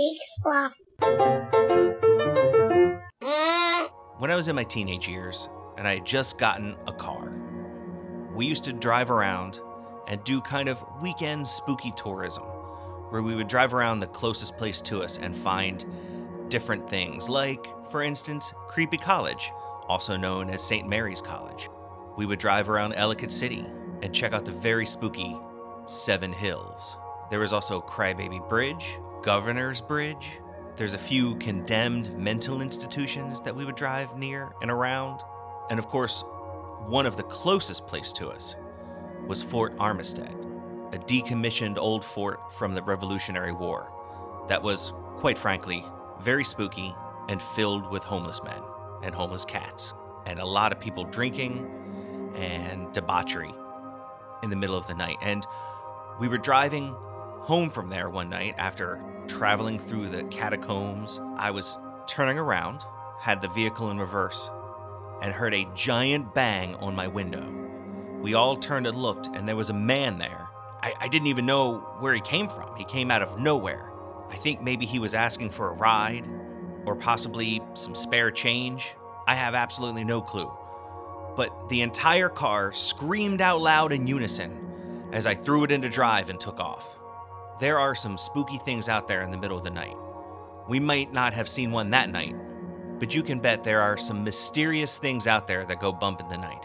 big. When I was in my teenage years and I had just gotten a car, we used to drive around and do kind of weekend spooky tourism, where we would drive around the closest place to us and find different things, like, for instance, Creepy College, also known as St. Mary's College. We would drive around Ellicott City and check out the very spooky Seven Hills. There was also Crybaby Bridge, Governor's Bridge. There's a few condemned mental institutions that we would drive near and around. And of course, one of the closest place to us was Fort Armistead, a decommissioned old fort from the Revolutionary War that was, quite frankly, very spooky and filled with homeless men and homeless cats and a lot of people drinking and debauchery in the middle of the night. And we were driving home from there one night after traveling through the catacombs. I was turning around, had the vehicle in reverse, and heard a giant bang on my window. We all turned and looked, and there was a man there. I, I didn't even know where he came from. He came out of nowhere. I think maybe he was asking for a ride or possibly some spare change. I have absolutely no clue. But the entire car screamed out loud in unison as I threw it into drive and took off. There are some spooky things out there in the middle of the night. We might not have seen one that night, but you can bet there are some mysterious things out there that go bump in the night.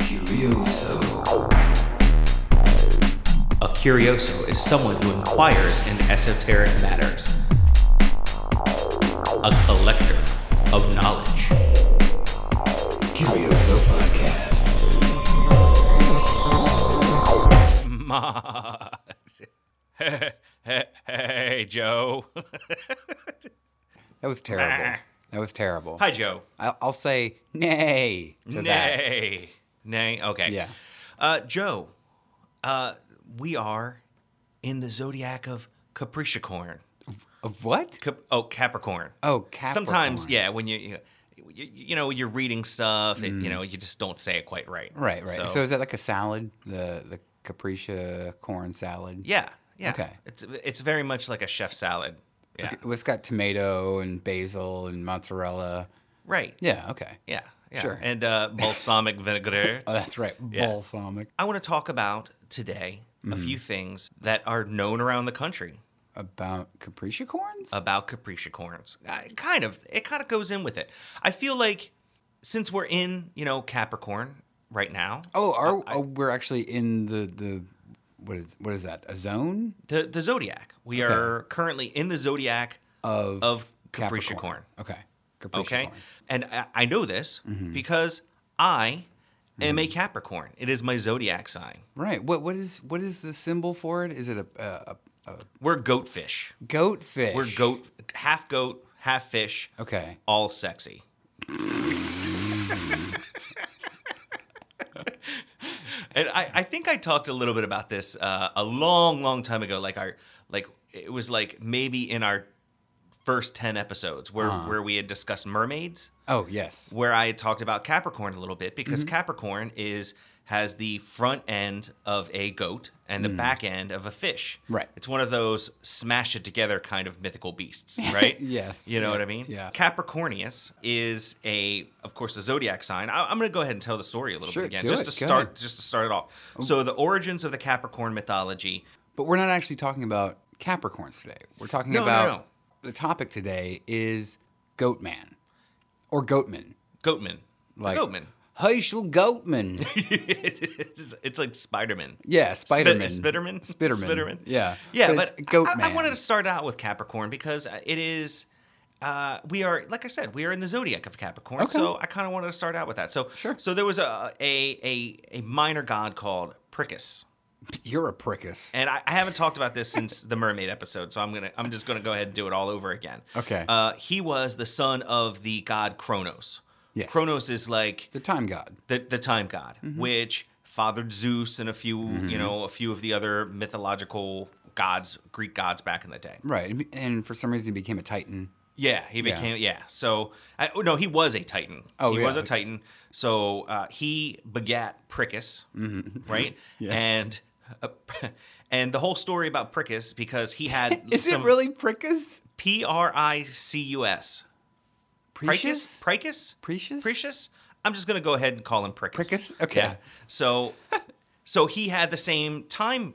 Curioso. A curioso is someone who inquires in esoteric matters. A collector of knowledge. Curioso Podcast. Ma. hey, hey, Joe. That was terrible. That was terrible. Hi, Joe. I'll, I'll say nay to that. Nay. Nay. Okay. Yeah. Uh, Joe, uh, we are in the zodiac of Capricorn. Of what? Cap- oh, Capricorn. Oh, Capricorn. Sometimes, yeah, when you, you, you, you know, you're reading stuff, it, you know, you just don't say it quite right. Mm. Right, right. So, is that like a salad? The the capricia corn salad? yeah, yeah. Okay. It's it's very much like a chef salad. Yeah. Okay, It's got tomato and basil and mozzarella. Right. Yeah, okay. Yeah. Yeah. Sure. And uh, balsamic vinaigrette. Oh, that's right. Yeah. Balsamic. I want to talk about today a Mm. few things that are known around the country About capricia corns? about Capricorns. Uh, kind of. It kind of goes in with it. I feel like since we're in, you know, Capricorn right now, oh, are, oh, we're actually in the the what is what is that? A zone the the zodiac. We Okay. are currently in the zodiac of of Capricorn. Okay. Capricorn. Okay. And I, I know this Mm-hmm. because I am a Capricorn. It is my zodiac sign. Right. What what is what is the symbol for it? Is it a, a, a, a We're goatfish. goatfish? We're goat, half goat, half fish, Okay. all sexy. and I, I think I talked a little bit about this uh, a long, long time ago. Like our, like it was like maybe in our first ten episodes where where we had discussed mermaids, Oh yes. where I had talked about Capricorn a little bit because Mm-hmm. Capricorn is has the front end of a goat and the back end of a fish. Mm. Right. It's one of those smash it together kind of mythical beasts, right? Yes, You know yeah, what I mean? yeah. Capricornius is a, of course, a zodiac sign. I, I'm going to go ahead and tell the story a little Sure, bit again, just it. to Go start, ahead. Oh. just to start it off. So the origins of the Capricorn mythology. But we're not actually talking about Capricorns today. We're talking No, no, about no. the topic today is Goatman or Goatman. Goatman. Like Goatman. Heischel Goatman. it's, it's like Spider-Man. Yeah, Spiderman. Spitterman? Spitterman. Spitterman. Yeah. Yeah, But but, Goatman. I, I wanted to start out with Capricorn because uh, it is. Uh, we are, like I said, we are in the zodiac of Capricorn, Okay. so I kind of wanted to start out with that. So, Sure. So there was a a a, a minor god called Prickus, You're a prickus. and I, I haven't talked about this since the mermaid episode, so I'm gonna I'm just gonna go ahead and do it all over again. Okay. Uh, he was the son of the god Kronos. Yes. Kronos is like The time god. the the time god, Mm-hmm. which fathered Zeus and a few you know a few of the other mythological gods, Greek gods back in the day. Right. And- for some reason he became a titan. Yeah, he became yeah. So I, oh, no, he was a titan. Oh, he yeah, was a titan. So uh, he begat right? Mm-hmm. Yes. And uh, And the whole story about Prickus because he had Is some it really Prickus? P R I C U S. Precious? Prickus? Precious? Precious? I'm just gonna go ahead and call him Prickus. Prickus? Okay. Yeah. So, so he had the same time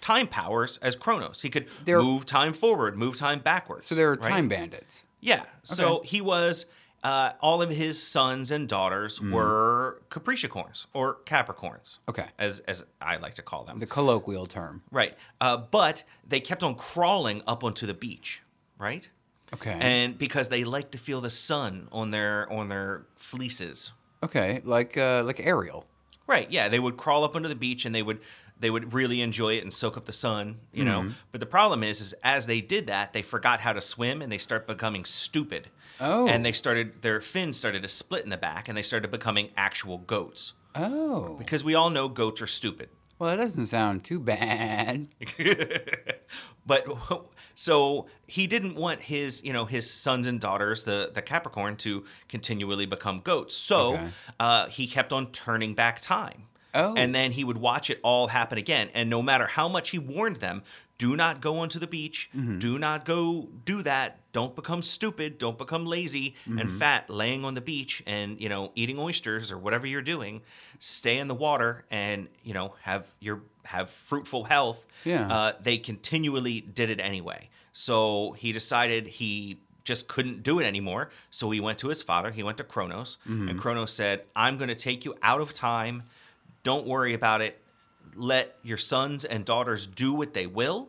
time powers as Kronos. He could They're- move time forward, move time backwards. So there are right? time bandits. Yeah. So he was. Uh, all of his sons and daughters were Capricorns or Capricorns. Mm. Okay. As as I like to call them. The colloquial term. right. Uh, but they kept on crawling up onto the beach. Right. Okay. And because they like to feel the sun on their on their fleeces. okay, like uh, like Ariel. Right. Yeah, they would crawl up under the beach and they would they would really enjoy it and soak up the sun, you Mm-hmm. know. But the problem is is as they did that, they forgot how to swim and they start becoming stupid. Oh. And they started their fins started to split in the back and they started becoming actual goats. Oh. Because we all know goats are stupid. Well, that doesn't sound too bad. but so he didn't want his you know his sons and daughters the the capricorn to continually become goats so Okay. uh, he kept on turning back time Oh. and then he would watch it all happen again and no matter how much he warned them do not go onto the beach Mm-hmm. do not go do that don't become stupid don't become lazy Mm-hmm. and fat laying on the beach and you know eating oysters or whatever you're doing stay in the water and you know have your have fruitful health Yeah. uh, they continually did it anyway. So he decided he just couldn't do it anymore. So he went to his father, he went to Kronos, and Kronos said, I'm going to take you out of time. Don't worry about it. Let your sons and daughters do what they will.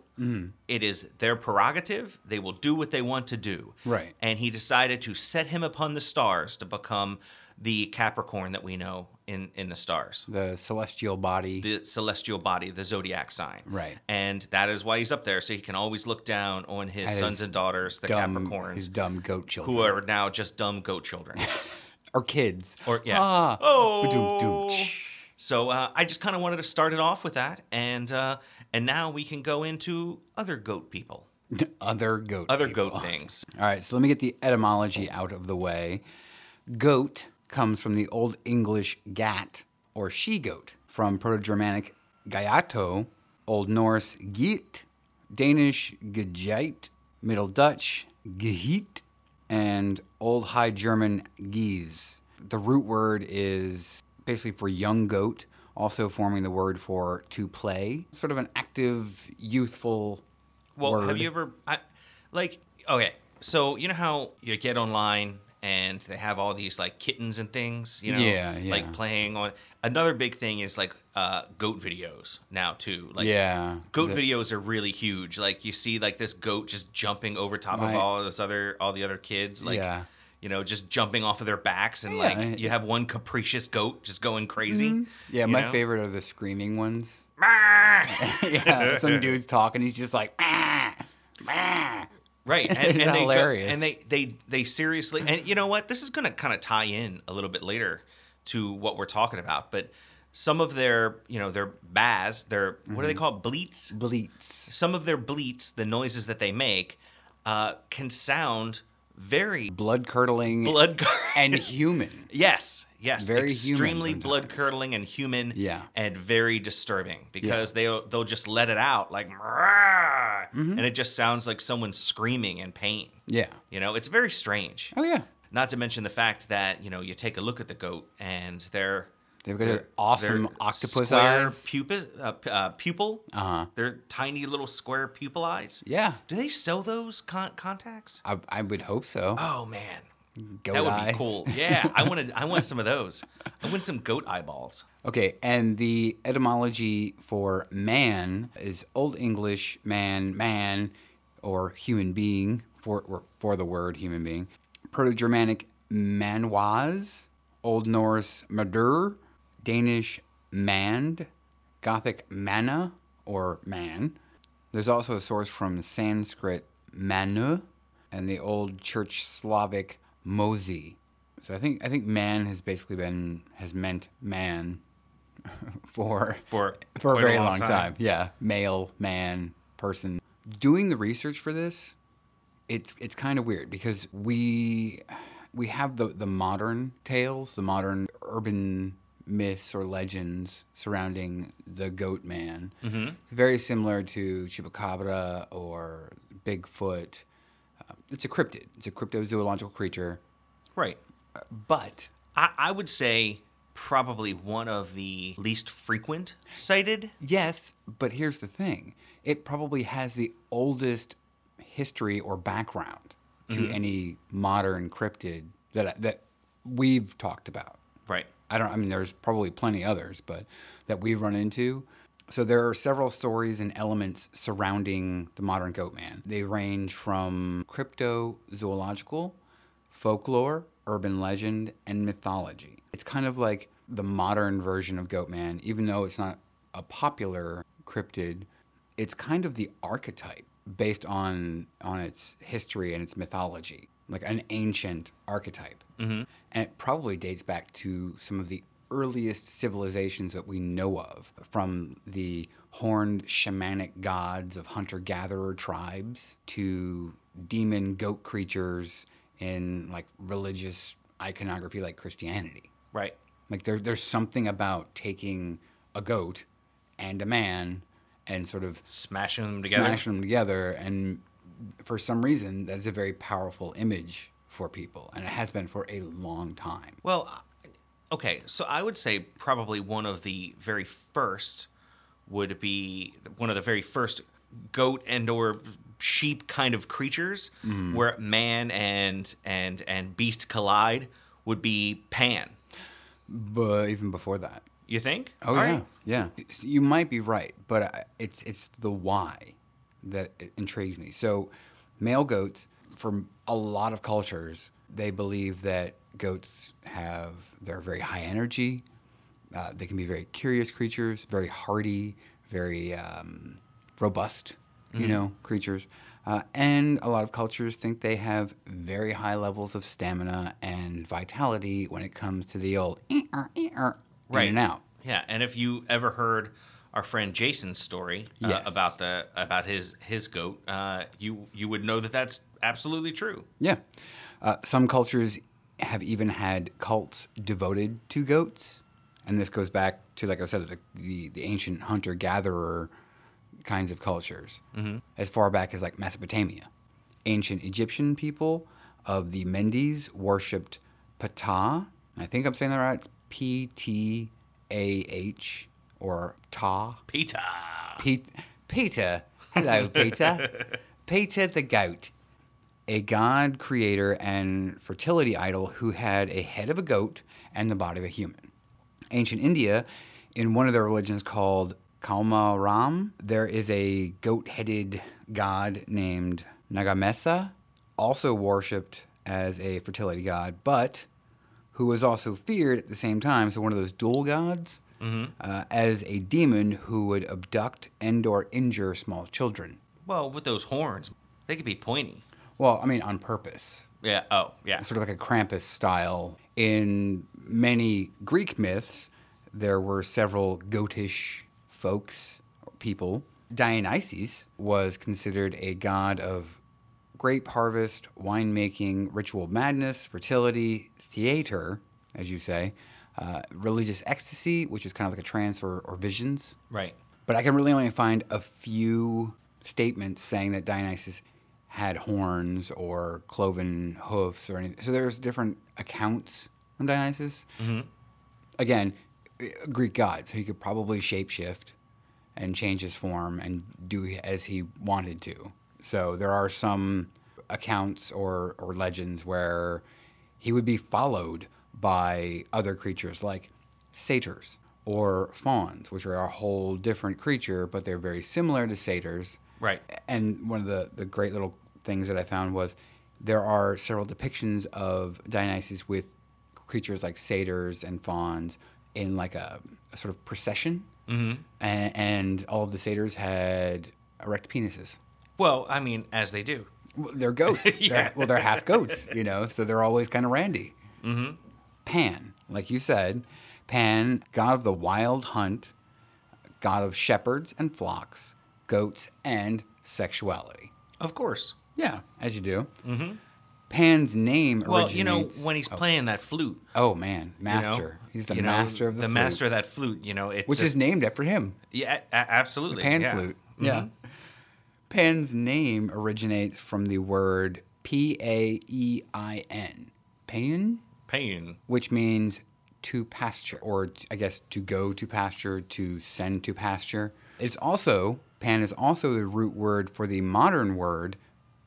It is their prerogative. They will do what they want to do. Right. And he decided to set him upon the stars to become the Capricorn that we know in, in the stars The celestial body. the celestial body, the zodiac sign. Right. And that is why he's up there, so he can always look down on his At sons his and daughters, the dumb, Capricorns, his dumb goat children. who are now just dumb goat children. or kids. Or yeah. Ah. oh. So uh, I just kind of wanted to start it off with that, and uh, and now we can go into other goat people, Other goat. other people. goat things. All right, so let me get the etymology out of the way. Goat comes from the Old English gat or she goat, from Proto Germanic gayato, Old Norse geit, Danish gejeit, Middle Dutch gehet, and Old High German gies. The root word is basically for young goat, also forming the word for to play, sort of an active, youthful Well, word. have you ever, I, like, okay, so you know how you get online and they have all these like kittens and things, you know, Yeah, yeah. like playing on. Another big thing is like uh, goat videos now too. Like, Yeah, goat the- videos are really huge. Like you see like this goat just jumping over top My- of all this other all the other kids, like. Yeah. You know, just jumping off of their backs, and Yeah, like I- you have one capricious goat just going crazy. Yeah, my know? favorite are the screaming ones. yeah, some dude's talking, he's just like, "Ah, ah." and, and they go, hilarious. and they they they seriously, and you know what? This is going to kind of tie in a little bit later to what we're talking about, but some of their, you know, their baz, their what Mm-hmm. do they call bleats? bleats. Some of their bleats, the noises that they make, uh, can sound very Blood curdling blood and human. Yes, yes, Very extremely blood curdling and human, Yeah. and very disturbing because they'll they'll just let it out like, Mm-hmm. and it just sounds like someone screaming in pain. Yeah. You know, it's very strange. Oh, yeah. Not to mention the fact that you know you take a look at the goat and their They've got their awesome their octopus square eyes. Pupil, uh, uh, pupil. Uh-huh. Their tiny little square pupil eyes. Yeah. Do they sell those con- contacts? I, I would hope so. Oh man, Goat that would eyes. be cool. Yeah, I wanted. I want some of those. I want some goat eyeballs. Okay, and the etymology for man is Old English man, man, or human being for for the word human being. Proto Germanic manwas, Old Norse madur, Danish mand, Gothic mana or man. There's also a source from Sanskrit manu and the Old Church Slavic mozi. So I think I think man has basically been has meant man for For for a very long, time. Yeah, male, man, person. Doing the research for this, it's it's kind of weird because we we have the the modern tales, the modern urban myths or legends surrounding the goat man. Mm-hmm. It's very similar to Chupacabra or Bigfoot. Uh, it's a cryptid. It's a cryptozoological creature. Right. But I, I would say probably one of the least frequent cited. yes, but here's the thing: it probably has the oldest history or background to any modern cryptid that that we've talked about. Right. I don't. I mean, there's probably plenty others, but that we've run into. So there are several stories and elements surrounding the modern goat man. They range from cryptozoological, folklore, urban legend, and mythology. It's kind of like the modern version of goat man, even though it's not a popular cryptid. It's kind of the archetype based on on its history and its mythology, like an ancient archetype. Mm-hmm. And it probably dates back to some of the earliest civilizations that we know of, from the horned shamanic gods of hunter gatherer tribes to demon goat creatures in like religious iconography like Christianity. Right. Like there, there's something about taking a goat and a man and sort of Smashing them together. smashing them together. And for some reason, that is a very powerful image for people, and it has been for a long time. Well, uh, okay, so I would say probably one of the very first would be one of the very first goat and or sheep kind of creatures where man and and and beast collide would be Pan. But even before that, You think? oh All yeah, right. yeah, you might be right, but it's it's the why that intrigues me. So, male goats, for a lot of cultures, they believe that goats have they're very high energy. Uh, they can be very curious creatures, very hardy, very um, robust, you know, creatures. Uh, and a lot of cultures think they have very high levels of stamina and vitality when it comes to the old "Eh-er, eh-er," in Right. and out. Yeah, and if you ever heard our friend Jason's story uh, Yes. about the about his his goat, uh, you you would know that that's absolutely true. Yeah. Uh, some cultures have even had cults devoted to goats. And this goes back to, like I said, the, the, the ancient hunter gatherer kinds of cultures, as far back as like Mesopotamia. Ancient Egyptian people of the Mendes worshipped Ptah. I think I'm saying that right. It's P T A H or Ta. Peter. Pete, Peter, hello, Peter. Peter the goat, a god creator and fertility idol who had a head of a goat and the body of a human. Ancient India, in one of their religions called Kalmaram, there is a goat headed god named Nagamesa, also worshipped as a fertility god, but who was also feared at the same time. So one of those dual gods, uh, as a demon who would abduct and or injure small children. Well, with those horns, they could be pointy. Well, I mean, on purpose, Yeah. Oh, yeah. sort of like a Krampus style. In many Greek myths, there were several goatish folks, people. Dionysus was considered a god of grape harvest, winemaking, ritual madness, fertility, theater, as you say, uh, religious ecstasy, which is kind of like a trance or, or visions. Right. But I can really only find a few statements saying that Dionysus had horns or cloven hoofs or anything. So there's different accounts on Dionysus. Again, a Greek god, so he could probably shapeshift and change his form and do as he wanted to. So there are some accounts or, or legends where he would be followed by other creatures like satyrs or fauns, which are a whole different creature, but they're very similar to satyrs. Right. And one of the, the great little things that I found was there are several depictions of Dionysus with creatures like satyrs and fauns in like a, a sort of procession. Mm-hmm. And, and all of the satyrs had erect penises. Well, I mean, as they do. Well, they're goats. Yeah. they're, well, they're half goats, you know, so they're always kind of randy. Mm-hmm. Pan, like you said, Pan, god of the wild hunt, god of shepherds and flocks, goats, and sexuality. Of course. Yeah, as you do. Mm-hmm. Pan's name Well, originates. you know, when he's playing that flute, oh man, you know, master. He's the you know, master of the, the flute, master of that flute. You know, which just- is named after him. yeah, a- absolutely, Pan yeah. flute. Mhm. Yeah. Pan's name originates from the word P A E I N. Pan, Pain. which means to pasture, or I guess to go to pasture, to send to pasture. It's also, pan is also the root word for the modern word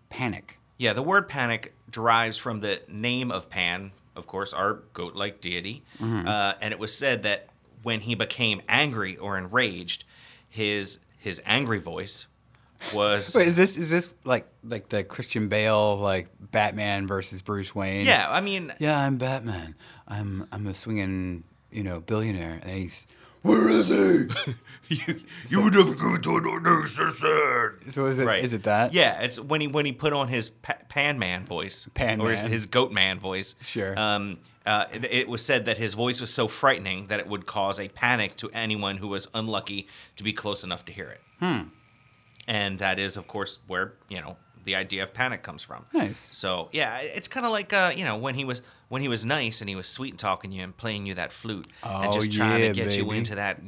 panic. Yeah, the word panic derives from the name of Pan, of course, our goat like deity. Mm-hmm. Uh, and it was said that when he became angry or enraged, his his angry voice was. Wait, is this is this like like the Christian Bale like Batman versus Bruce Wayne? yeah, I mean, Yeah, I'm Batman. I'm I'm a swinging, you know, billionaire, and he's where is he? you, you never go to another sir. So is it is it that? Yeah, it's when he when he put on his pa- Pan Man voice, Pan or his, his Goat Man voice. Sure. Um, uh, it, it was said that his voice was so frightening that it would cause a panic to anyone who was unlucky to be close enough to hear it. Hmm. And that is, of course, where you know the idea of panic comes from. Nice. So yeah, it's kind of like uh, you know when he was when he was nice and he was sweet and talking to you and playing you that flute and Oh, just trying yeah, to get you into that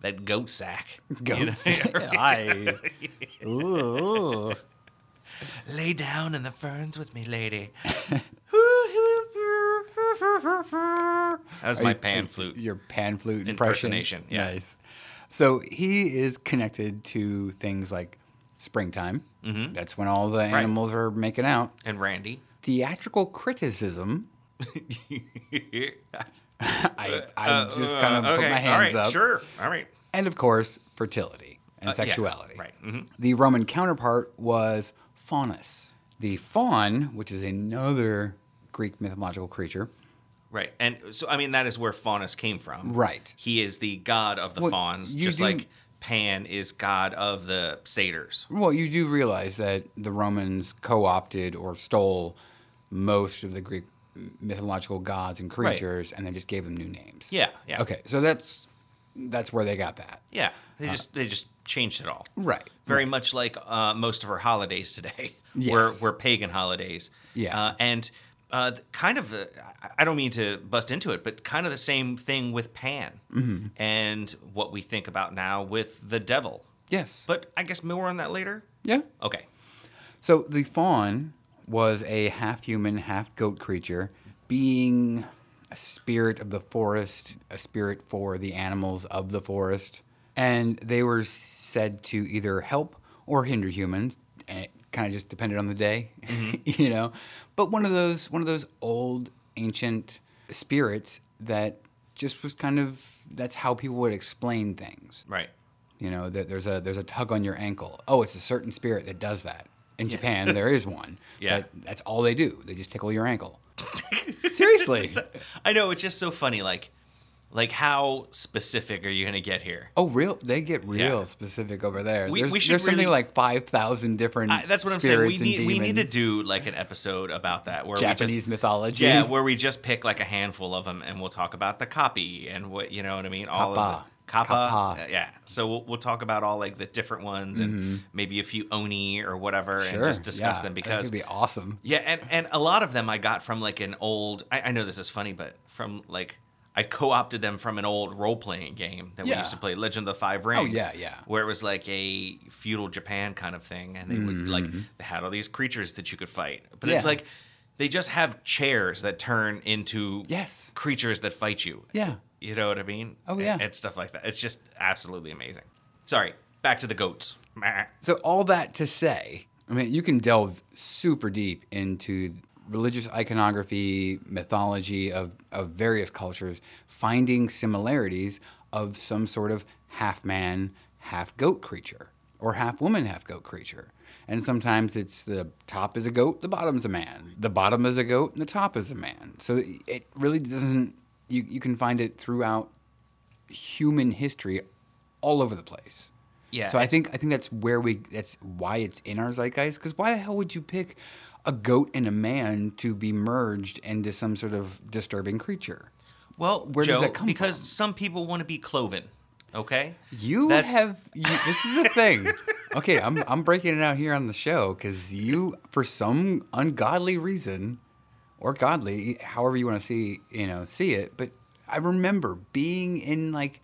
that goat sack. you know? Goats. I. Ooh. Lay down in the ferns with me, lady. that was my pan flute. Your pan flute impression. Impersonation, yeah. Nice. So he is connected to things like springtime. Mm-hmm. That's when all the animals are making out. And Randy. Theatrical criticism. I, I just kind of Uh, put my hands right, up. Sure. All right. And of course, fertility and Uh, yeah, sexuality. right. mhm. The Roman counterpart was Faunus. The faun, which is another Greek mythological creature. Right. And so, I mean, that is where Faunus came from. Right. He is the god of the Well, fauns, you just do- like Pan is god of the satyrs. Well, you do realize that the Romans co opted or stole most of the Greek mythological gods and creatures and then just gave them new names. Yeah. Yeah. Okay, so that's that's where they got that. Yeah. They just they just changed it all. Right. Very much like uh, most of our holidays today, Yes. were were pagan holidays. Yeah. Uh, and uh, kind of, uh, I- I don't mean to bust into it, but kind of the same thing with Pan Mm-hmm. and what we think about now with the devil. Yes. But I guess more on that later. yeah. Okay. So the faun was a half human, half goat creature, being a spirit of the forest, a spirit for the animals of the forest. And they were said to either help or hinder humans. And it kind of just depended on the day, mm-hmm. you know. But one of those one of those old ancient spirits that just was kind of that's how people would explain things. Right. You know, that there's a there's a tug on your ankle. Oh, it's a certain spirit that does that. In Japan, there is one. Yeah. That, that's all they do. They just tickle your ankle. Seriously. I know it's just so funny. Like, like how specific are you gonna get here? Oh, real? They get real Yeah. specific over there. We- there's we there's something like five thousand different. I, that's what I'm saying. We need we need to do like an episode about that where we Japanese just, mythology. Yeah, where we just pick like a handful of them and we'll talk about the kappa and what you know what I mean. All of the kappa. Kappa. Uh, yeah. So we'll, we'll talk about all like the different ones and maybe a few oni or whatever Mm-hmm. Sure. and just discuss yeah, them because would be awesome. yeah, and and a lot of them I got from like an old. I, I know this is funny, but from like. I co-opted them from an old role-playing game that we used to play, Legend of the Five Rings. Oh yeah, yeah. Where it was like a feudal Japan kind of thing, and they would like they had all these creatures that you could fight. But it's Mm-hmm. Like they just have chairs that turn into Yes. creatures that fight you. Yeah. You know what I mean? Oh, yeah. And, and stuff like that. It's just absolutely amazing. Sorry, back to the goats. So all that to say, I mean, you can delve super deep into religious iconography, mythology of, of various cultures, finding similarities of some sort of half man, half goat creature, or half woman, half goat creature. And sometimes it's the top is a goat, the bottom's a man. The bottom is a goat, and the top is a man. So it really doesn't, you, you can find it throughout human history all over the place. Yeah, So I think I think that's where we that's why it's in our zeitgeist. Because why the hell would you pick a goat and a man to be merged into some sort of disturbing creature? Well, Where Joe, does that come because from? some people want to be cloven. Okay. You That's- have you, this is a thing. Okay, I'm I'm breaking it out here on the show because you, for some ungodly reason, or godly, however you want to see you know see it, but I remember being in like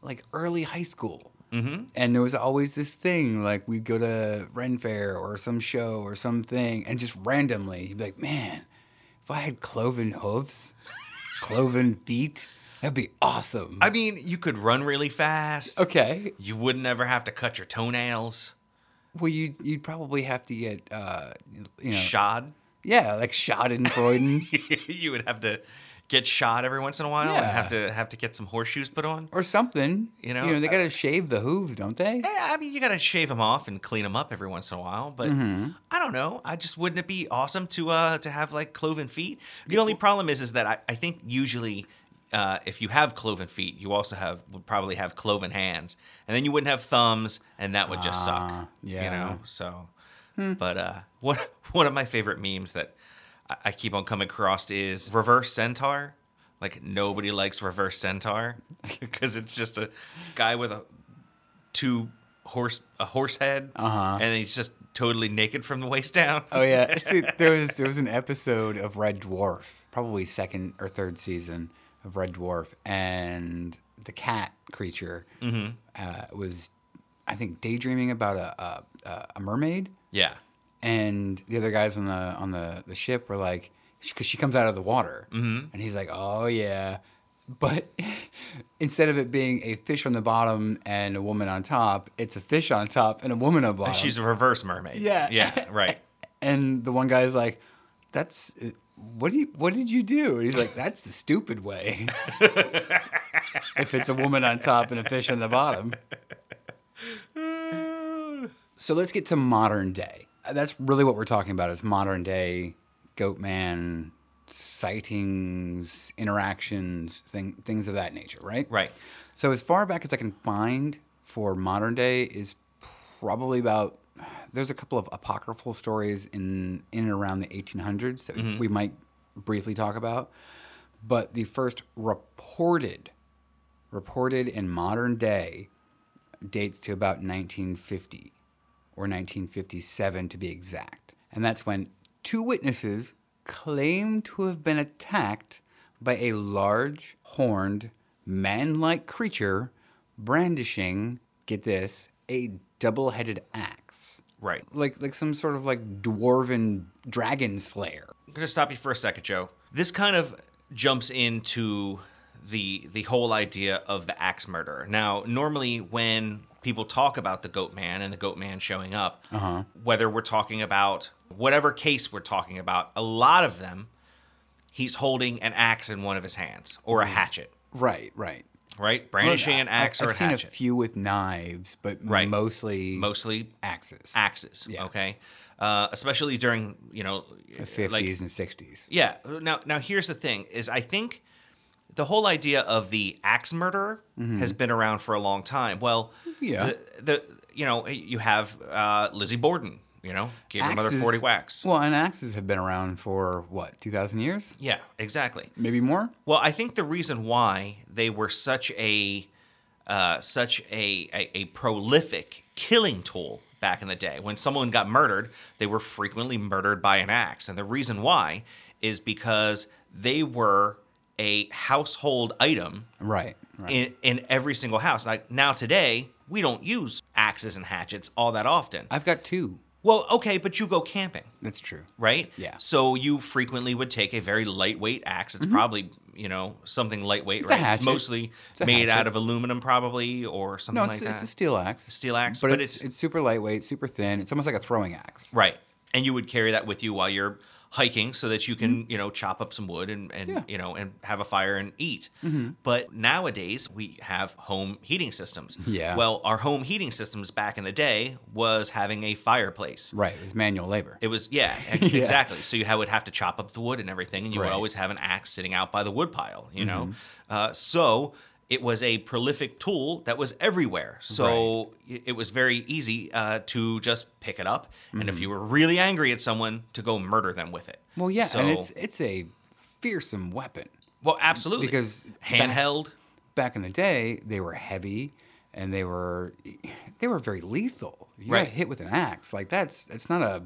like early high school. Mm-hmm. And there was always this thing, like we'd go to Ren Fair or some show or something, and just randomly, you'd be like, man, if I had cloven hooves, cloven feet, that'd be awesome. I mean, you could run really fast. okay. You wouldn't ever have to cut your toenails. Well, you you'd probably have to get, uh, you know, Shod. yeah, like Schadenfreude you would have to get shot every once in a while and Yeah. have to have to get some horseshoes put on. or something. You know, you know, they uh, got to shave the hooves, don't they? Yeah, I mean, you got to shave them off and clean them up every once in a while. But Mm-hmm. I don't know. I just wouldn't it be awesome to uh to have like cloven feet? The only problem is is that I, I think usually uh, if you have cloven feet, you also have would probably have cloven hands, and then you wouldn't have thumbs, and that would just suck. Ah, You know. So, but uh, one one of my favorite memes that I keep on coming across is reverse centaur. Like nobody likes reverse centaur because it's just a guy with a two horse a horse head, Uh-huh. and he's just totally naked from the waist down. Oh yeah, See, there was there was an episode of Red Dwarf, probably second or third season of Red Dwarf, and the cat creature Mm-hmm. uh, was, I think, daydreaming about a a, a mermaid, yeah, and the other guys on the on the, the ship were like, because she comes out of the water, mm-hmm. and he's like, oh yeah. But instead of it being a fish on the bottom and a woman on top, it's a fish on top and a woman on bottom. she's a reverse mermaid. Yeah. yeah, right. And the one guy's like, "That's what do you what did you do?" And he's like, "That's the stupid way. if it's a woman on top and a fish on the bottom." So let's get to modern day. That's really what we're talking about is modern day Goatman sightings, interactions, thing, things of that nature, right? Right. So as far back as I can find for modern day is probably about. There's a couple of apocryphal stories in in and around the 1800s that Mm-hmm. we might briefly talk about, but the first reported reported in modern day dates to about 1950 or 1957 to be exact, and that's when two witnesses claim to have been attacked by a large horned man-like creature brandishing get this a double-headed axe Right. like like some sort of like dwarven dragon slayer I'm gonna stop you for a second, Joe. This kind of jumps into the the whole idea of the axe murderer. Now, normally when people talk about the Goat Man and the Goat Man showing up, whether we're talking about whatever case we're talking about, a lot of them, he's holding an axe in one of his hands or a hatchet, right right right? Brandishing an axe I- axe I've or a seen hatchet. a few with knives but Right. mostly Mostly axes axes. Yeah. Okay. Uh, especially during you know the 50s like and 60s Yeah. Now, now here's the thing: is I think the whole idea of the axe murderer has been around for a long time. Well, Mm-hmm. Yeah. The, the you know you have uh, Lizzie Borden. You know, gave her mother forty whacks. well and axes have been around for what 2000 years yeah, exactly. maybe more Well, I think the reason why they were such a uh, such a, a a prolific killing tool back in the day, when someone got murdered, they were frequently murdered by an axe, and the reason why is because they were a household item right right in in every single house. Like now today, we don't use axes and hatchets all that often. i've got two Well, okay, but you go camping that's true right? Yeah. So you frequently would take a very lightweight axe. It's probably you know something lightweight, Mm-hmm. It's a right? It's mostly It's a made hatchet. out of aluminum, probably, or something no like it's, that. it's a steel axe Steel axe, but, but it's- it's super lightweight super thin it's almost like a throwing axe right, and you would carry that with you while you're hiking, so that you can you know chop up some wood and and Mm-hmm. Yeah. you know and have a fire and eat. But nowadays we have home heating systems. Yeah. Well, our home heating systems back in the day was having a fireplace. right it was manual labor It was yeah, ex- exactly. So you would have to chop up the wood and everything, and you Right. would always have an axe sitting out by the wood pile. You know, Mm-hmm. uh, so it was a prolific tool that was everywhere. So it it was very easy uh, to just pick it up, and Mm-hmm. if you were really angry at someone, to go murder them with it. well yeah So, and it's it's a fearsome weapon well, absolutely because handheld. back in the day they were heavy and they were they were very lethal You Right. got hit with an axe. Like that's that's not a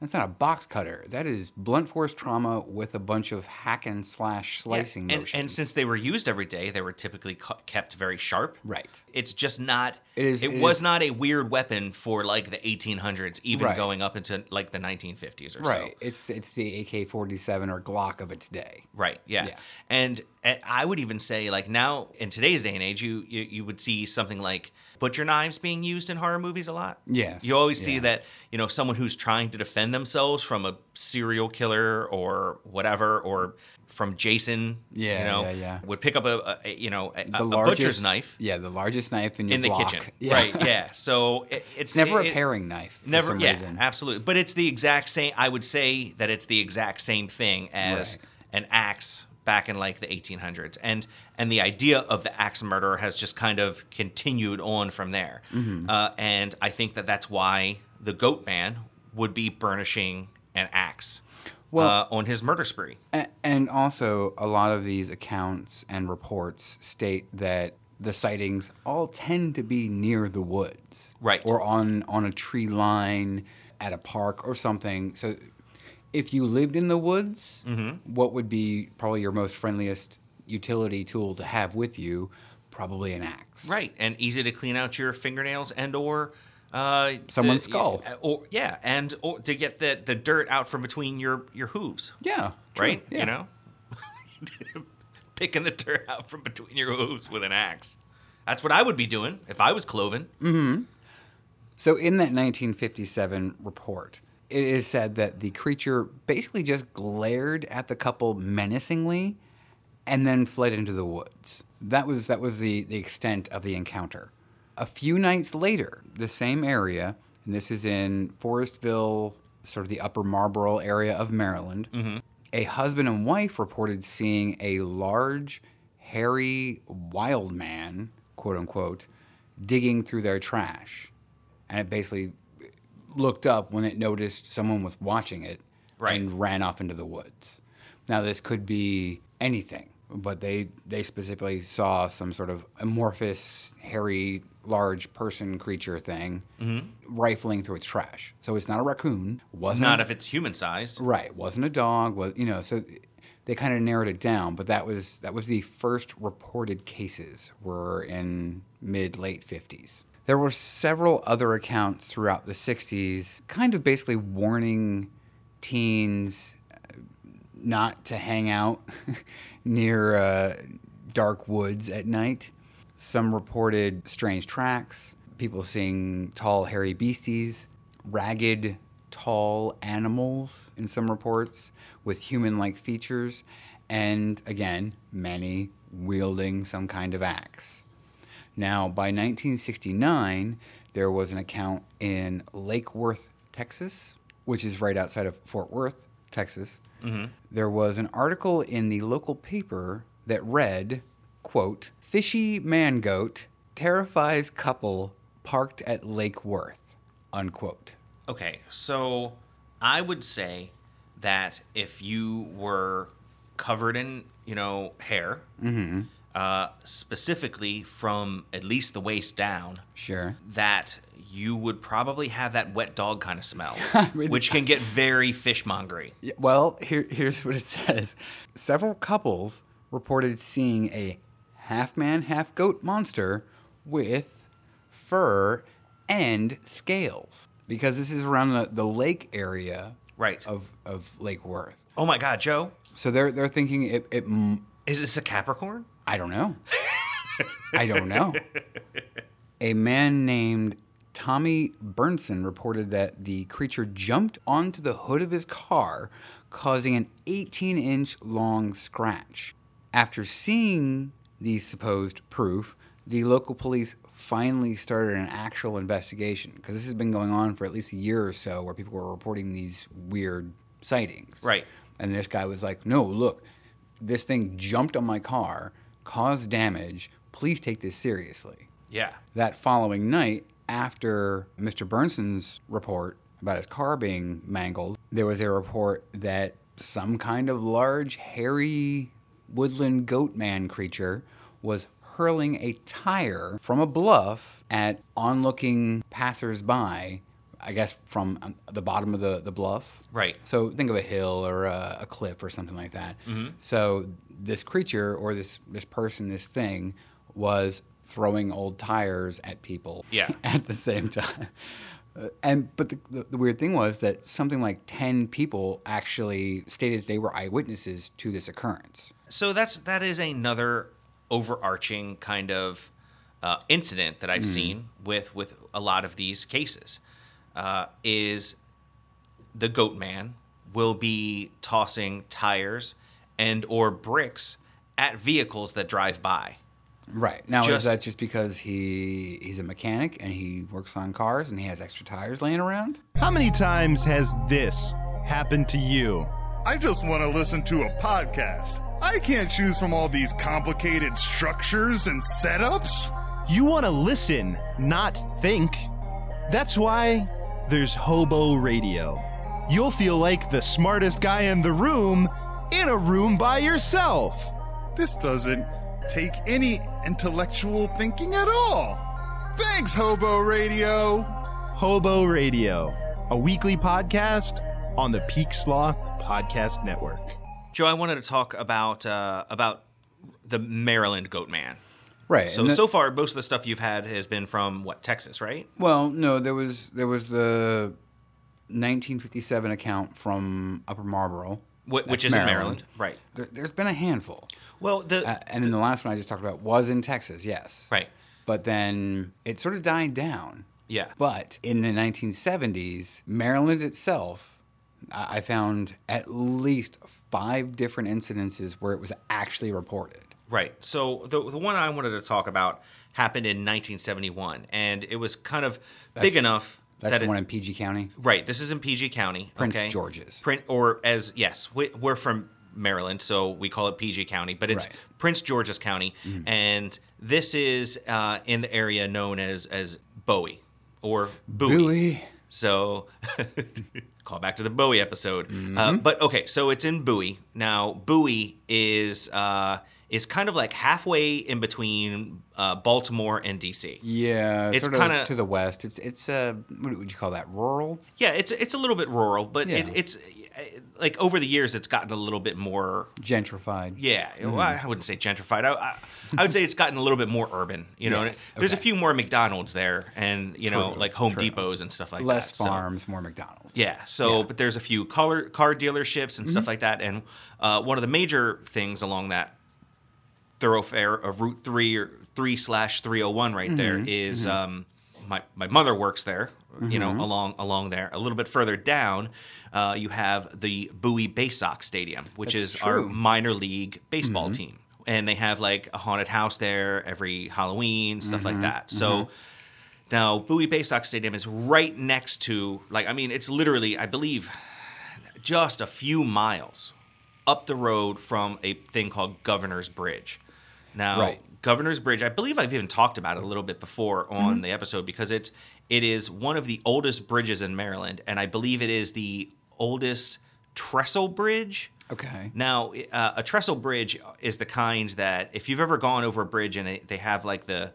that's not a box cutter. That is blunt force trauma with a bunch of hack and slash Yeah, slicing and, motions. and since they were used every day, they were typically kept very sharp. Right. It's just not. It is- It, it was is- not a weird weapon for like the 1800s, even Right. going up into like the 1950s or right, so. it's it's the AK forty seven or Glock of its day. Right. Yeah. Yeah. And I would even say like now in today's day and age, you you, you would see something like butcher knives being used in horror movies a lot. Yes, You always see that you know someone who's trying to defend themselves from a serial killer or whatever or from Jason. Yeah, You know, yeah, yeah. Would pick up a, a you know a, The a largest butcher's knife Yeah, the largest knife in your in the block. kitchen. Yeah. Right. Yeah. So it, it's It's never it- a paring knife. For Never, some yeah, reason. absolutely. But it's the exact same. I would say that it's the exact same thing as Right. an axe back in like the 1800s, and and the idea of the axe murderer has just kind of continued on from there. Mm-hmm. Uh, and I think that that's why the Goat Man would be burnishing an axe Well- uh, on his murder spree. A- And also, a lot of these accounts and reports state that the sightings all tend to be near the woods, Right. or on on a tree line at a park or something. So, if you lived in the woods, Mm-hmm. what would be probably your most friendliest utility tool to have with you? Probably an axe. Right, and easy to clean out your fingernails and or uh, Someone's the- skull. or yeah, and or to get the the dirt out from between your your hooves. Yeah. true, right? yeah. You know, picking the dirt out from between your hooves with an axe. That's what I would be doing if I was Cloven. Mm. So, in that 1957 report, it is said that the creature basically just glared at the couple menacingly and then fled into the woods. That was, that was the, the extent of the encounter. A few nights later, the same area, and this is in Forestville, sort of the upper Marlboro area of Maryland, mm-hmm. a husband and wife reported seeing a large, hairy wild man, quote unquote, digging through their trash. And it basically looked up when it noticed someone was watching it Right. and ran off into the woods. Now, this could be anything, but they, they specifically saw some sort of amorphous, hairy, large person creature thing mm-hmm. rifling through its trash. So it's not a raccoon. Wasn't Not if it's human sized. Right, wasn't a dog. Was you know, so they kind of narrowed it down. But that was that was the first reported cases were in mid late fifties. There were several other accounts throughout the '60s, kind of basically warning teens uh, not to hang out near uh, dark woods at night. Some reported strange tracks, people seeing tall, hairy beasties, ragged, tall animals in some reports with human like features, and again, many wielding some kind of axe. Now, by 1969, there was an account in Lake Worth, Texas, which is right outside of Fort Worth, Texas. Mm-hmm. There was an article in the local paper that read, quote, Fishy man goat terrifies couple parked at Lake Worth, unquote. Okay, so I would say that if you were covered in, you know, hair, mm-hmm. Uh, specifically from at least the waist down, Sure. that you would probably have that wet dog kind of smell, which can get very fishmongery. Well, here, here's what it says. Several couples reported seeing a half man, half goat monster with fur and scales. Because this is around the, the lake area Right. of, of Lake Worth. Oh my God, Joe, So they're, they're thinking it, it, is this a Capricorn? I don't know. I don't know. A man named Tommy Burnson reported that the creature jumped onto the hood of his car, causing an 18 inch long scratch. After seeing the supposed proof, the local police finally started an actual investigation because this has been going on for at least a year or so where people were reporting these weird sightings. Right. And this guy was like, no, look, this thing jumped on my car, caused damage. Please take this seriously. Yeah. That following night, after Mr. Burnson's report about his car being mangled, there was a report that some kind of large, hairy woodland goat man creature was hurling a tire from a bluff at onlooking passersby. I guess from um, the bottom of the, the bluff. Right. So think of a hill or a, a cliff or something like that. So this creature or this this person, this thing, was throwing old tires at people. Yeah. at the same time. Uh, and but the, the, the weird thing was that something like ten people actually stated they were eyewitnesses to this occurrence. So that's that is another overarching kind of uh, incident that I've seen with with a lot of these cases. Uh, is the goat man will be tossing tires and or bricks at vehicles that drive by. Right now, Just- is that just because he he's a mechanic and he works on cars and he has extra tires laying around? How many times has this happened to you? I just want to listen to a podcast. I can't choose from all these complicated structures and setups. You want to listen, not think. That's why there's Hobo Radio. You'll feel like the smartest guy in the room in a room by yourself. This doesn't take any intellectual thinking at all. Thanks, Hobo Radio. Hobo Radio, a weekly podcast on the Peak Sloth Podcast Network. Joe, I wanted to talk about uh, about the Maryland goat man. Right. So the- so far, most of the stuff you've had has been from what Texas, right? Well, no, there was there was the 1957 account from Upper Marlboro, Wh- which is in Maryland, right? There, there's been a handful, Well, the uh, and then the last one I just talked about was in Texas, yes, right, But then it sort of died down. yeah, But in the 1970s, Maryland itself, I I found at least five different incidences where it was actually reported. Right. So the the one I wanted to talk about happened in 1971, and it was kind of big enough That's that the it- one in PG County. Right. This is in PG County. Prince okay? George's. Print or as yes, we, we're from Maryland, so we call it PG County, but it's Right. Prince George's County, and this is uh, in the area known as as Bowie or Bowie. Bowie. So call back to the Bowie episode. Uh, Mm-hmm. but okay, so it's in Bowie. Now Bowie is uh, is kind of like halfway in between uh, Baltimore and DC. Yeah, It's sort of kinda- to the west. It's it's uh, what would you call that? Rural. Yeah, it's it's a little bit rural, but it, it's uh, like over the years it's gotten a little bit more. gentrified. Yeah, Mm-hmm. well, I wouldn't say gentrified. I, I, I would say it's gotten a little bit more urban. You know, Yes, there's a few more McDonald's there, and you know, like Home true. Depots and stuff like Less that. so- farms, more McDonald's. Yeah. So, Yeah. Mm-hmm. but there's a few car car dealerships and stuff like that, and uh, one of the major things along that thoroughfare of Route Three or three slash three hundred one right there is Mm-hmm. um, my my mother works there. You know, Mm-hmm. along along there. A little bit further down, uh, you have the Bowie Baysox Stadium, which That's is our true. Mm-hmm. minor league baseball team, and they have like a haunted house there every Halloween, stuff Mm-hmm. like that. So. Now, Bowie Baysox Stadium is right next to, like, I mean, it's literally, I believe, just a few miles up the road from a thing called Governor's Bridge. Now, Right. Governor's Bridge, I believe I've even talked about it a little bit before on the episode because it's it is one of the oldest bridges in Maryland, and I believe it is the oldest trestle bridge. Okay. Now, uh, a trestle bridge is the kind that if you've ever gone over a bridge and it, they have like the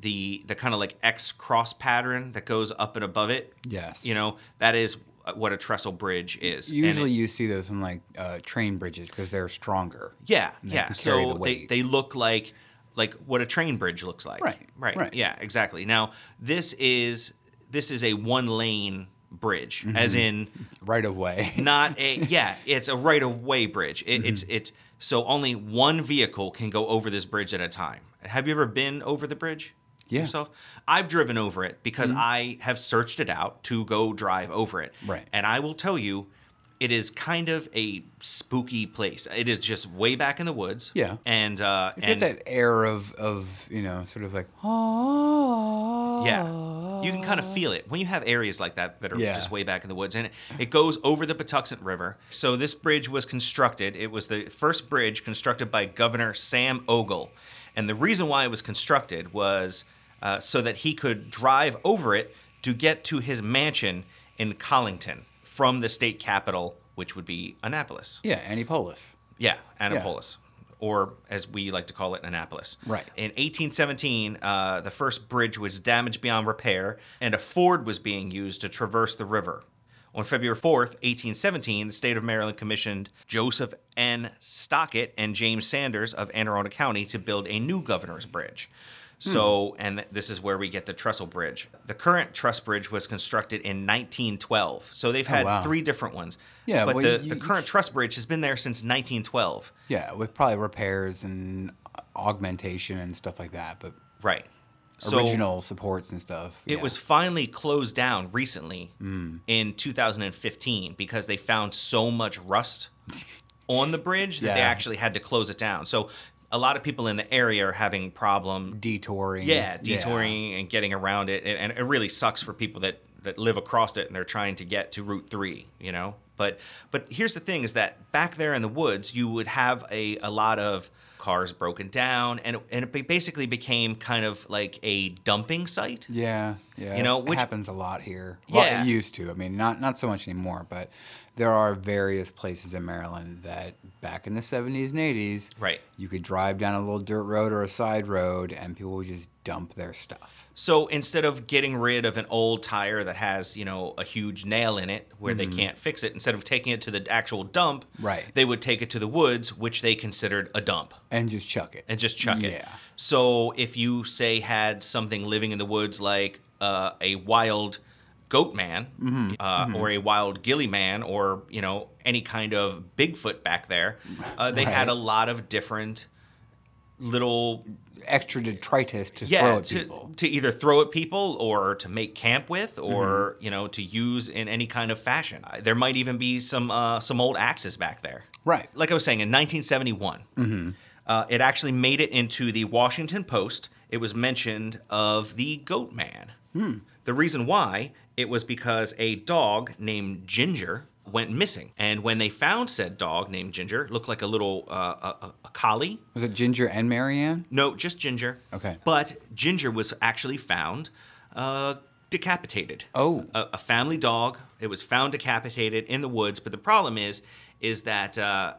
the the kind of like X cross pattern that goes up and above it. Yes. You know, that is what a trestle bridge is. Usually, it- you see those in like uh, train bridges because they're stronger. yeah, yeah. carry the So they, they look like like what a train bridge looks like. Right, Right. right. Yeah, exactly. Now, this is this is a one lane bridge Mm-hmm. as in Right of way. not a yeah it's a right of way bridge it, it's Mm-hmm. it's so only one vehicle can go over this bridge at a time have you ever been over the bridge Yeah. Mm-hmm. yourself i've driven over it because i have searched it out to go drive over it Right. and i will tell you it is kind of a spooky place it is just way back in the woods Yeah. and uh It's and got that air of of you know sort of like oh Yeah, you can kind of feel it when you have areas like that that are Yeah. just way back in the woods, and it, it goes over the Patuxent River. So this bridge was constructed. It was the first bridge constructed by Governor Sam Ogle, and the reason why it was constructed was uh, so that he could drive over it to get to his mansion in Collington from the state capital, which would be Annapolis. yeah Annapolis Yeah, Annapolis. or as we like to call it, Annapolis. Right. In 1817, uh, the first bridge was damaged beyond repair, and a ford was being used to traverse the river. On February 4th, 1817, the state of Maryland commissioned Joseph N. Stockett and James Sanders of Anne Arundel County to build a new governor's bridge. So, hmm. and this is where we get the trestle bridge. The current truss bridge was constructed in 1912. So they've oh, had wow. three different ones. Yeah, but well, the, you- the current truss bridge has been there since 1912. Yeah, with probably repairs and augmentation and stuff like that, but Right. So original supports and stuff. It yeah. was finally closed down recently Mm. in 2015 because they found so much rust on the bridge that they actually had to close it down. So a lot of people in the area are having problem detouring. yeah, detouring and getting around it, and, and it really sucks for people that that live across it and they're trying to get to Route Three. You know, but but here's the thing: is that back there in the woods, you would have a a lot of cars broken down, and it, and it basically became kind of like a dumping site. Yeah, yeah. You know, which- happens a lot here. Well, Yeah. it used to. I mean, not not so much anymore, but there are various places in Maryland that back in the 70s and 80s, Right. you could drive down a little dirt road or a side road and people would just dump their stuff. So instead of getting rid of an old tire that has, you know, a huge nail in it where they can't fix it, instead of taking it to the actual dump, Mm-hmm. Right. they would take it to the woods, which they considered a dump. And just chuck it. and just chuck it. Yeah. So if you say had something living in the woods like uh, a wild goat man Mm-hmm. Uh, or a wild gilly man or you know any kind of Bigfoot back there, uh, they had a lot of different little Extra detritus to yeah throw at to, people. to either throw at people or to make camp with or Mm-hmm. you know to use in any kind of fashion. There might even be some uh, some old axes back there Right. like I was saying, in 1971, uh, it actually made it into the Washington Post. It was mentioned of the Goat Man. The reason why it was because a dog named Ginger went missing, and when they found said dog named Ginger, looked like a little uh, a, a- a collie. Was it Ginger and Marianne? No, just Ginger. Okay. But Ginger was actually found uh, decapitated. Oh. A, a family dog. It was found decapitated in the woods. But the problem is, is that uh,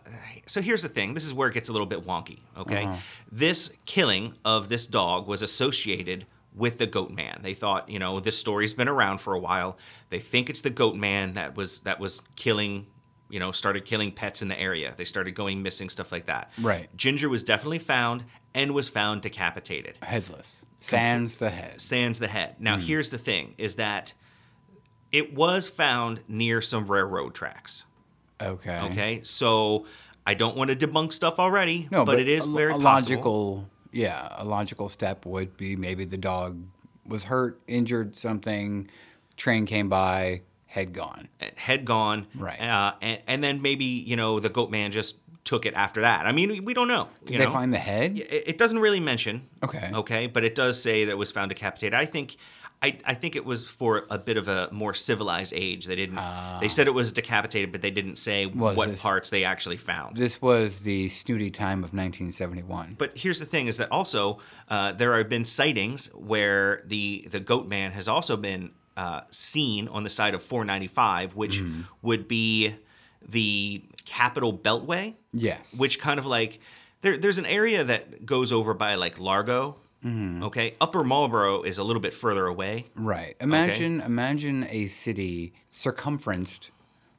so here's the thing. This is where it gets a little bit wonky. Okay. Uh-huh. This killing of this dog was associated with the goat man. They thought, you know, this story's been around for a while. They think it's the goat man that was that was killing you know, started killing pets in the area. They started going missing, stuff like that. Right. Ginger was definitely found and was found decapitated. Headless. Sans the head. Sans the head. Now, hmm. here's the thing: is that it was found near some railroad tracks. Okay. Okay, so I don't want to debunk stuff already, No, but, it is a, very a logical. Yeah, a logical step would be maybe the dog was hurt, injured, something. Train came by, head gone. head gone, Right. Uh, and, and then maybe you know the goat man just took it after that. I mean, we, we don't know. Did they know? find the head? It, it doesn't really mention. Okay. Okay, but it does say that it was found decapitated. I think. I, I think it was for a bit of a more civilized age. They didn't. they said it was decapitated, but they didn't say what this- parts they actually found. This was the snooty time of 1971. But here's the thing: is that also uh, there have been sightings where the the goat man has also been uh, seen on the side of 495, which Mm-hmm. would be the Capital Beltway, yes. which kind of like there, there's an area that goes over by like Largo. Mm-hmm. Okay, Upper Marlboro is a little bit further away. Right. Imagine imagine a city circumferenced,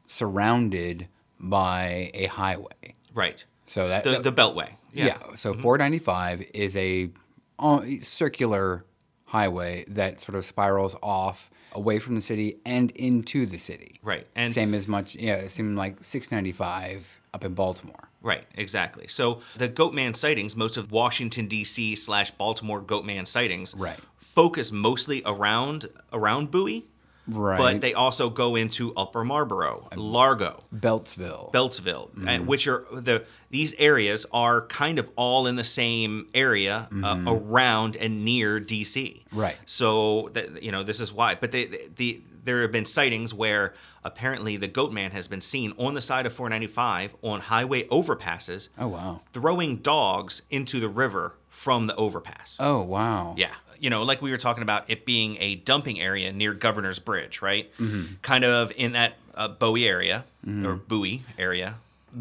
surrounded by a highway. Right. So that The the Beltway. yeah. Yeah. So 495 is a uh, circular highway that sort of spirals off away from the city and into the city. Right. And Same as much. Yeah. It seemed like 695 up in Baltimore. Right, exactly. So the Goatman sightings, most of Washington D.C. slash Baltimore Goatman sightings, Right. focus mostly around around Bowie, Right. but they also go into Upper Marlboro, Largo, Beltsville. Beltsville, Mm-hmm. and which are the these areas are kind of all in the same area uh, around and near D.C. Mm-hmm. Right. So that you know this is why, but they, the, the there have been sightings where apparently the goat man has been seen on the side of 495 on highway overpasses. Oh, wow. Throwing dogs into the river from the overpass. oh wow. Yeah. You know, like we were talking about it being a dumping area near Governor's Bridge, right? Mm-hmm. Kind of in that uh, Bowie area or Bowie area.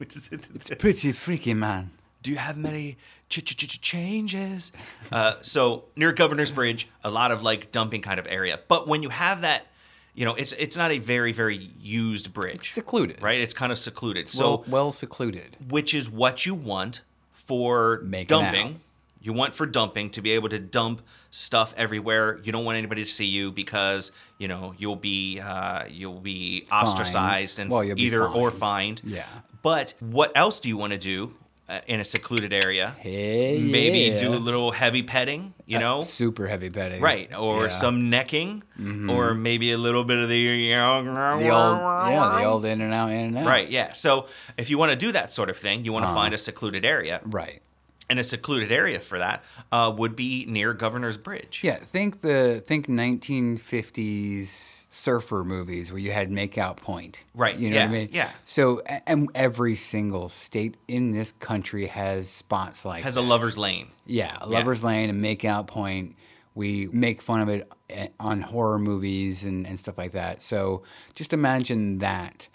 Is it's pretty freaky, man. do you have many ch- ch- ch- changes? Uh, so near Governor's Bridge, a lot of like dumping kind of area. But when you have that, you know, it's it's not a very very used bridge, It's Secluded. right? It's kind of secluded. So well, well secluded. which is what you want for Making dumping. You want for dumping to be able to dump stuff everywhere. You don't want anybody to see you because you know you'll be uh, you'll be ostracized and Well, you'll either or fined. fined. Yeah. But what else do you want to do Uh, in a secluded area? Hey, Maybe yeah. do a little heavy petting. You uh, know. super heavy petting. Right, or Yeah. some necking, mm-hmm. or maybe a little bit of the the old yeah, the old in and out, in and out. Right, yeah. So if you want to do that sort of thing, you want to Uh-huh. find a secluded area. Right. And a secluded area for that uh, would be near Governor's Bridge. Yeah, think the think 1950s surfer movies where you had Makeout Point. Right, You know yeah, what I mean? yeah. So and every single state in this country has spots like Has a lover's lane. Yeah, a Lover's Lane and Makeout Point. We make fun of it eh, on horror movies and, and stuff like that. So just imagine that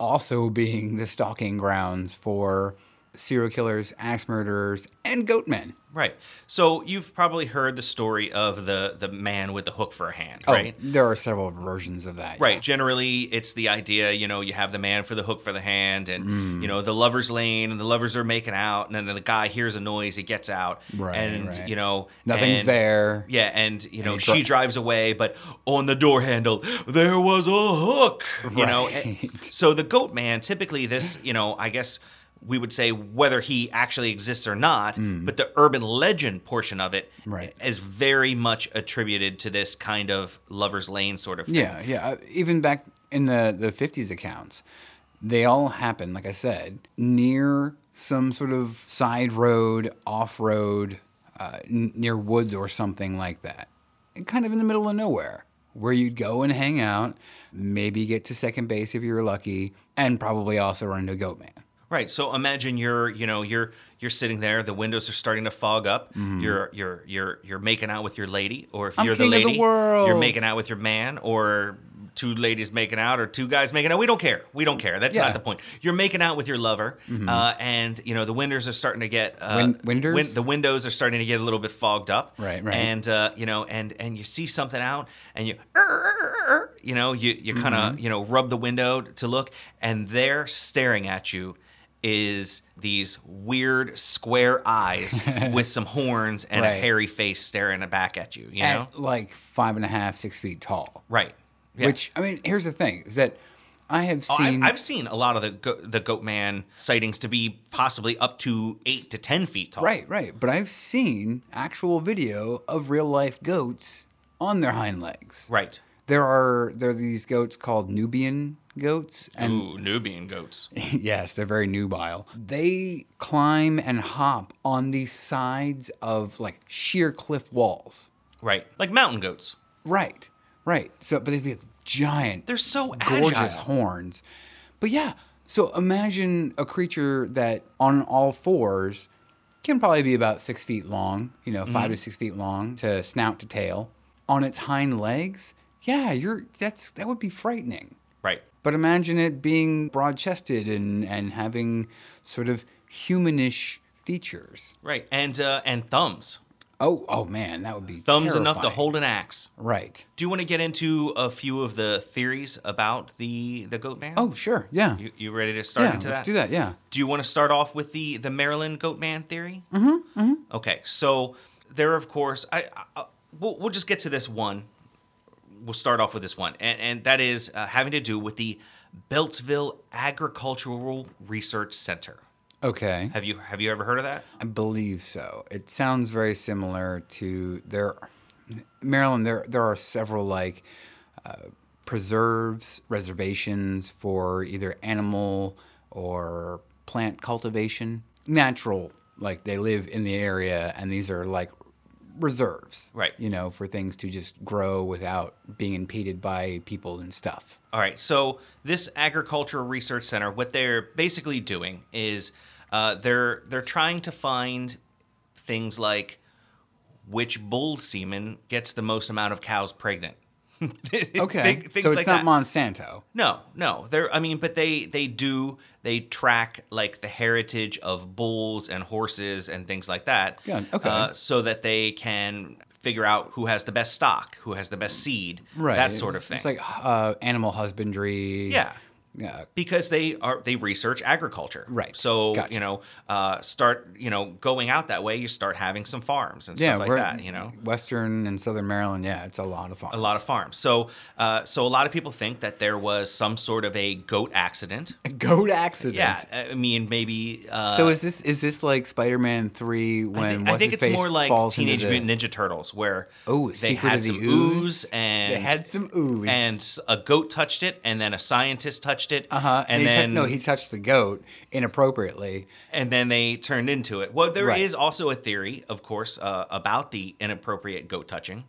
also being the stalking grounds for serial killers, axe murderers, and goat men. Right. So you've probably heard the story of the the man with the hook for a hand, right? Oh, there are several versions of that. Right. Generally, it's the idea, you know, you have the man for the hook for the hand, and, Mm. you know, the lover's lane, and the lovers are making out, and then the guy hears a noise, he gets out. Right, And, right. you know, Nothing's and- there. Yeah. And, you know, he she dri- drives away, but on the door handle, there was a hook, you know. Right. so the goat man, typically, this, you know, I guess we would say whether he actually exists or not, but the urban legend portion of it is Mm. Right. very much attributed to this kind of lover's lane sort of thing. Yeah, yeah. Uh, Even back in the, the 50s accounts, they all happen, like I said, near some sort of side road, off road, uh, n- near woods or something like that. And kind of in the middle of nowhere, where you'd go and hang out, maybe get to second base if you were lucky, and probably also run into a goat man. Right. So imagine you're, you know, you're you're sitting there. The windows are starting to fog up. You're you're you're you're making out with your lady, or if Mm-hmm. I'm you're the the lady, world. you're making out with your man, or two ladies making out, or two guys making out. We don't care. We don't care. That's Yeah. Mm-hmm. not the point. You're making out with your lover, uh, and you know the windows are starting to get uh, Win- winders? the windows are starting to get a little bit fogged up. Right, right. And uh, you know, and and you see something out, and you, you know, you you kind of Mm-hmm. you know rub the window to look, and they're staring at you is these weird square eyes with some horns and a hairy face staring back at you. You know, At like five and a half, six feet tall. right? Yeah. Which, I mean, here's the thing is that I have Oh, I've, seen. I've seen a lot of the go- the goat man sightings to be possibly up to eight to ten feet tall. Right, right. But I've seen actual video of real life goats on their hind legs. right. There are there are these goats called Nubian goats, and Ooh, Nubian goats. yes, they're very nubile. They climb and hop on the sides of like sheer cliff walls. Right, like mountain goats. Right, right. So, but they have these giant, They're so gorgeous agile. horns. But yeah, so imagine a creature that on all fours can probably be about six feet long, you know, 5 Mm-hmm. to six feet long to snout to tail. On its hind legs, yeah, you're that's that would be frightening. Right. But imagine it being broad chested and, and having sort of humanish features. Right. And uh, and thumbs. Oh, oh man, that would be Thumbs enough to hold an axe. Right. Do you want to get into a few of the theories about the the goat man? Oh, sure. Yeah. You, you ready to start into that? yeah, into let's that? do that. Yeah. Do you want to start off with the the Maryland goat man theory? Mm-hmm. mm-hmm. Okay, so there, of course, I, I we'll, we'll just get to this one. We'll start off with this one, and and that is uh, having to do with the Beltsville Agricultural Research Center. Okay. Have you have you ever heard of that? I believe so. It sounds very similar to there, Maryland. There, there are several like uh, preserves, reservations for either animal or plant cultivation, natural. Like they live in the area, and these are like reserves, Right. You know, for things to just grow without being impeded by people and stuff. All right. So this agricultural research center, what they're basically doing is uh, they're they're trying to find things like which bull semen gets the most amount of cows pregnant. Okay, Thi- things so it's like not that. Monsanto. No, no. They're I mean, but they they do they track like the heritage of bulls and horses and things like that. Yeah, okay. Uh, so that they can figure out who has the best stock, who has the best seed, Right. that sort of thing. It's like uh, animal husbandry. yeah. Yeah. Because they are they research agriculture, Right. So Gotcha. you know, uh, start you know going out that way. You start having some farms and Yeah, stuff like that. You know, Western and Southern Maryland. Yeah, it's a lot of fun. a lot of farms. So, uh, so a lot of people think that there was some sort of a goat accident. goat accident. Yeah, I mean maybe. Uh, So is this is this like Spider-Man three when I think, I think it's more like Teenage the, Mutant Ninja Turtles, where Oh, they Secret had some Ooze? ooze and They had some ooze. and a goat touched it, and then a scientist touched it, uh huh. and tou- then no, he touched the goat inappropriately. and then they turned into it. Well, there is Right. also a theory, of course, uh, about the inappropriate goat touching.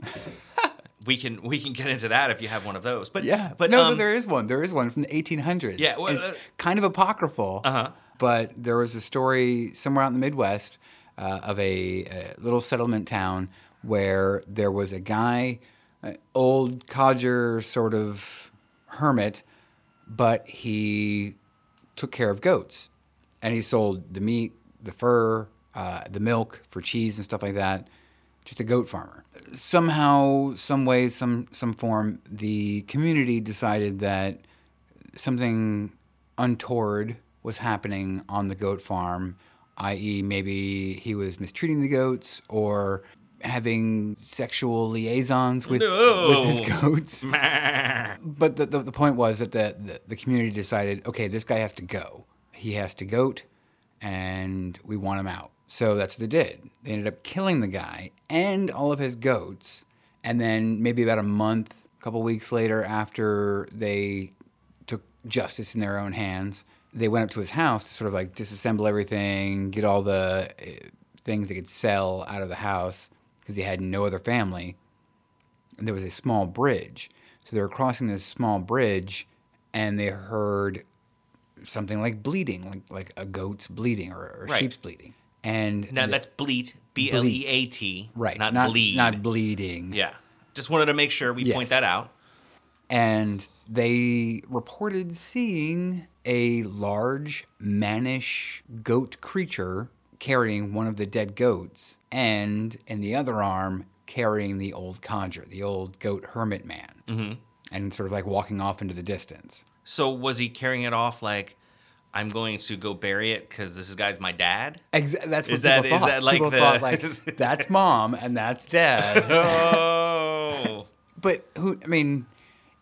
we can we can get into that if you have one of those. But Yeah, but no, um, there is one. There is one from the 1800s. Yeah, well, it's uh, kind of apocryphal. Uh-huh. But there was a story somewhere out in the Midwest uh, of a, a little settlement town where there was a guy, an old codger sort of hermit, but he took care of goats, and he sold the meat, the fur, uh, the milk for cheese and stuff like that. Just a goat farmer. Somehow, some way, some some form, the community decided that something untoward was happening on the goat farm, i.e., maybe he was mistreating the goats or having sexual liaisons with, with his goats. But the, the, the point was that the, the, the community decided, okay, this guy has to go. He has to goat, and we want him out. So that's what they did. They ended up killing the guy and all of his goats. And then maybe about a month, a couple weeks later, after they took justice in their own hands, they went up to his house to sort of like disassemble everything, get all the uh, things they could sell out of the house because he had no other family and there was a small bridge. So they were crossing this small bridge, and they heard something like bleeding, like like a goat's bleeding or, or Right. sheep's bleeding. And now the- that's bleat, B L E A T, right, not, not bleed, not bleeding. Yeah, just wanted to make sure we point that out. and they reported seeing a large mannish goat creature carrying one of the dead goats, and in the other arm carrying the old conjure, the old goat hermit man, mm-hmm. and sort of like walking off into the distance. So was he carrying it off like I'm going to go bury it because this guy's my dad? Exa- that's what Is that- people is that like people the- thought like that's mom and that's dad. Oh, but who? I mean,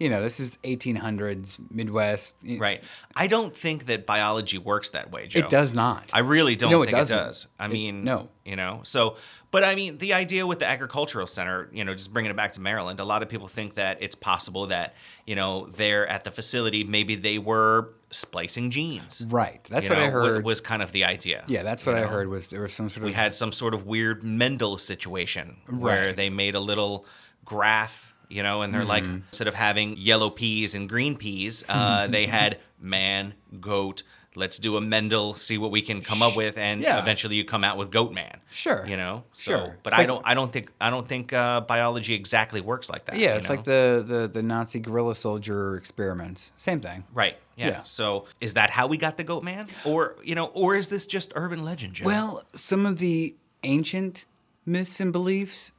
you know, this is 1800s Midwest. right. I don't think that biology works that way, Joe. It does not. I really don't No, it think it, doesn't. does. I It- mean, no. you know. So, but I mean, the idea with the agricultural center, you know, just bringing it back to Maryland, a lot of people think that it's possible that you know they're at the facility, maybe they were splicing genes. right. That's what I know, wa- heard. Was kind of the idea. yeah, that's you what I know? heard. Was there was some sort of we had some sort of weird Mendel situation where they made a little graph, you know, and they're like Mm-hmm. instead of having yellow peas and green peas, uh, they had man, goat. Let's do a Mendel, see what we can come up with, and Yeah. eventually you come out with Goat Man. Sure. you know. So, Sure. but It's I like- don't, I don't think, I don't think uh, biology exactly works like that. Yeah, it's like the, the the Nazi guerrilla soldier experiments. Same thing. right. Yeah. Yeah. So, is that how we got the Goat Man, or you know, or is this just urban legend, Joe? Well, some of the ancient myths and beliefs,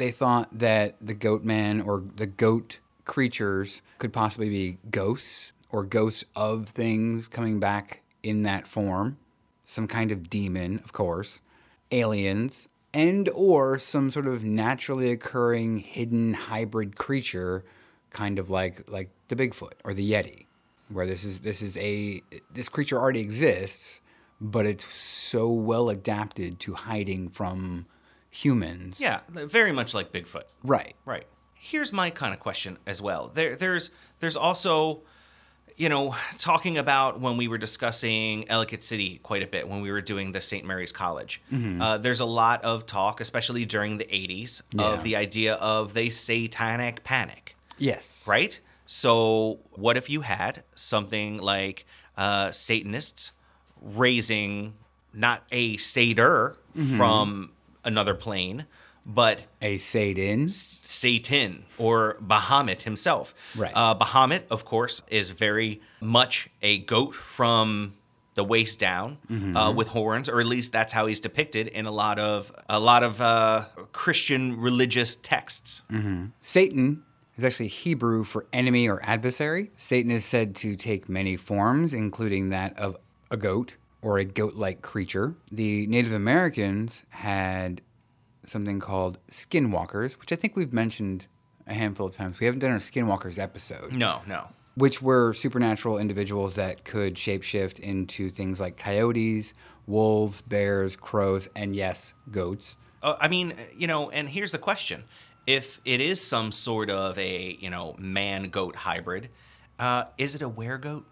they thought that the goat man or the goat creatures could possibly be ghosts or ghosts of things coming back in that form, some kind of demon, of course, aliens, and or some sort of naturally occurring hidden hybrid creature kind of like like the Bigfoot or the Yeti, where this is this is a this creature already exists, but it's so well adapted to hiding from humans. yeah, very much like Bigfoot. Right. Right. Here's my kind of question as well. There, there's, there's also, you know, talking about when we were discussing Ellicott City quite a bit when we were doing the St. Mary's College. Uh, there's a lot of talk, especially during the '80s, Yeah. of the idea of the satanic panic. Yes. Right. So, what if you had something like uh, Satanists raising not a satyr from another plane, but A Satan. Satan or Baphomet himself. Right. Uh, Baphomet, of course, is very much a goat from the waist down Mm-hmm. uh, with horns, or at least that's how he's depicted in a lot of a lot of uh, Christian religious texts. Satan is actually Hebrew for enemy or adversary. Satan is said to take many forms, including that of a goat or a goat like creature. The Native Americans had something called skinwalkers, which I think we've mentioned a handful of times. We haven't done a skinwalkers episode, No, no. which were supernatural individuals that could shapeshift into things like coyotes, wolves, bears, crows, and yes, goats. Uh, I mean, you know, and here's the question: If it is some sort of a you know man goat hybrid, uh, is it a weregoat?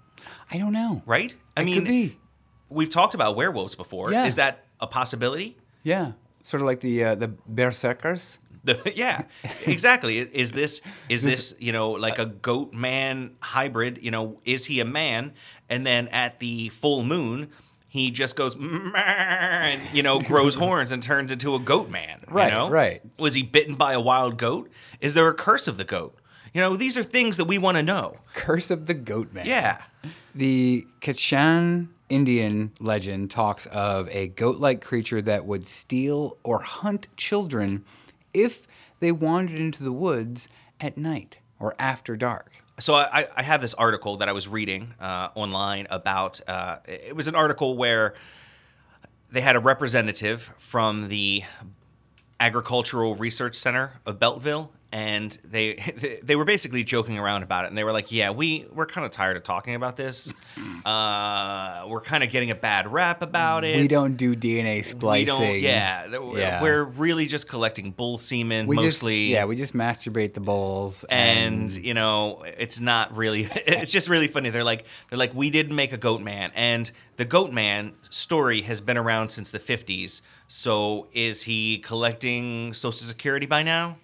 I don't know. Right? I It mean, could be. We've talked about werewolves before. Yeah. Is that a possibility? Yeah, sort of like the uh, the berserkers. The, yeah, exactly. Is this is this you know like a goat man hybrid? You know, is he a man? And then at the full moon, he just goes and you know grows horns and turns into a goat man. Right, You know? right. Was he bitten by a wild goat? Is there a curse of the goat? You know, these are things that we want to know. Curse of the Goat Man. Yeah. The Kachan Indian legend talks of a goat like creature that would steal or hunt children if they wandered into the woods at night or after dark. So I, I have this article that I was reading uh, online about. Uh, it was an article where they had a representative from the Agricultural Research Center of Beltsville, and they they were basically joking around about it. And they were like, "Yeah, we we're kind of tired of talking about this. Uh, we're kind of getting a bad rap about it. We don't do DNA splicing. We don't. Yeah, Yeah. we're really just collecting bull semen We mostly. Just, yeah, we just masturbate the bulls. and you know it's not really it's just really funny they're like they're like we didn't make a goat man and the goat man story has been around since the 50s so is he collecting social security by now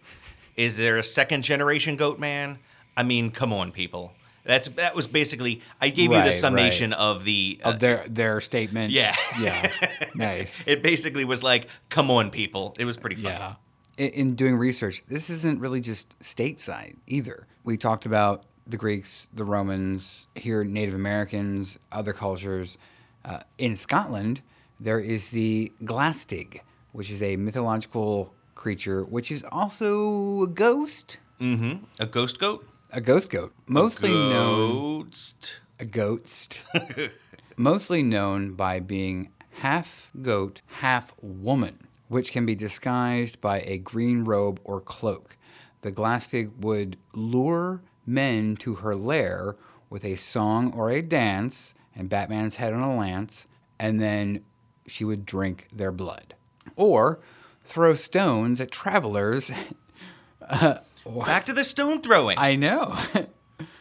is there a second generation goat man i mean come on people that's that was basically i gave you Right, the right. summation of the uh, of their their statement. Yeah. Yeah. nice. it basically was like come on people it was pretty funny Yeah. In, in doing research, this isn't really just stateside either. We talked about the Greeks, the Romans, here Native Americans, other cultures. Uh, in Scotland, there is the Glaistig, which is a mythological creature, which is also a ghost, mm-hmm a ghost goat a ghost goat, mostly known Ghost. a ghost, mostly known by being half goat, half woman, which can be disguised by a green robe or cloak. The Glaistig would lure men to her lair with a song or a dance and Batman's head on a lance, and then she would drink their blood. Or throw stones at travelers. Back to the stone throwing. I know.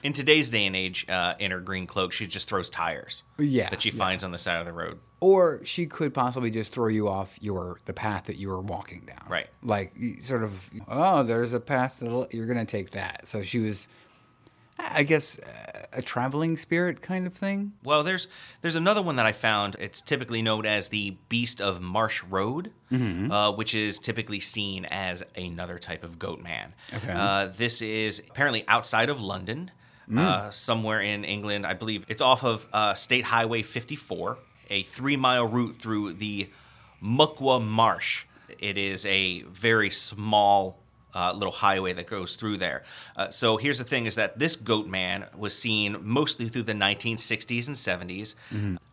In today's day and age, uh, in her green cloak, she just throws tires. Yeah, That she yeah. finds on the side of the road. or she could possibly just throw you off your the path that you were walking down. Right. Like sort of, oh, there's a path that you're gonna take that. So she was, I guess, uh, a traveling spirit kind of thing. Well, there's there's another one that I found. It's typically known as the Beast of Marsh Road, Mm-hmm. uh, which is typically seen as another type of goat man. Okay. Uh, this is apparently outside of London, Mm. uh, somewhere in England. I believe it's off of uh, State Highway 54, a three mile route through the Muckwa Marsh. It is a very small uh, little highway that goes through there. Uh, so here's the thing: is that this goat man was seen mostly through the 1960s and 70s.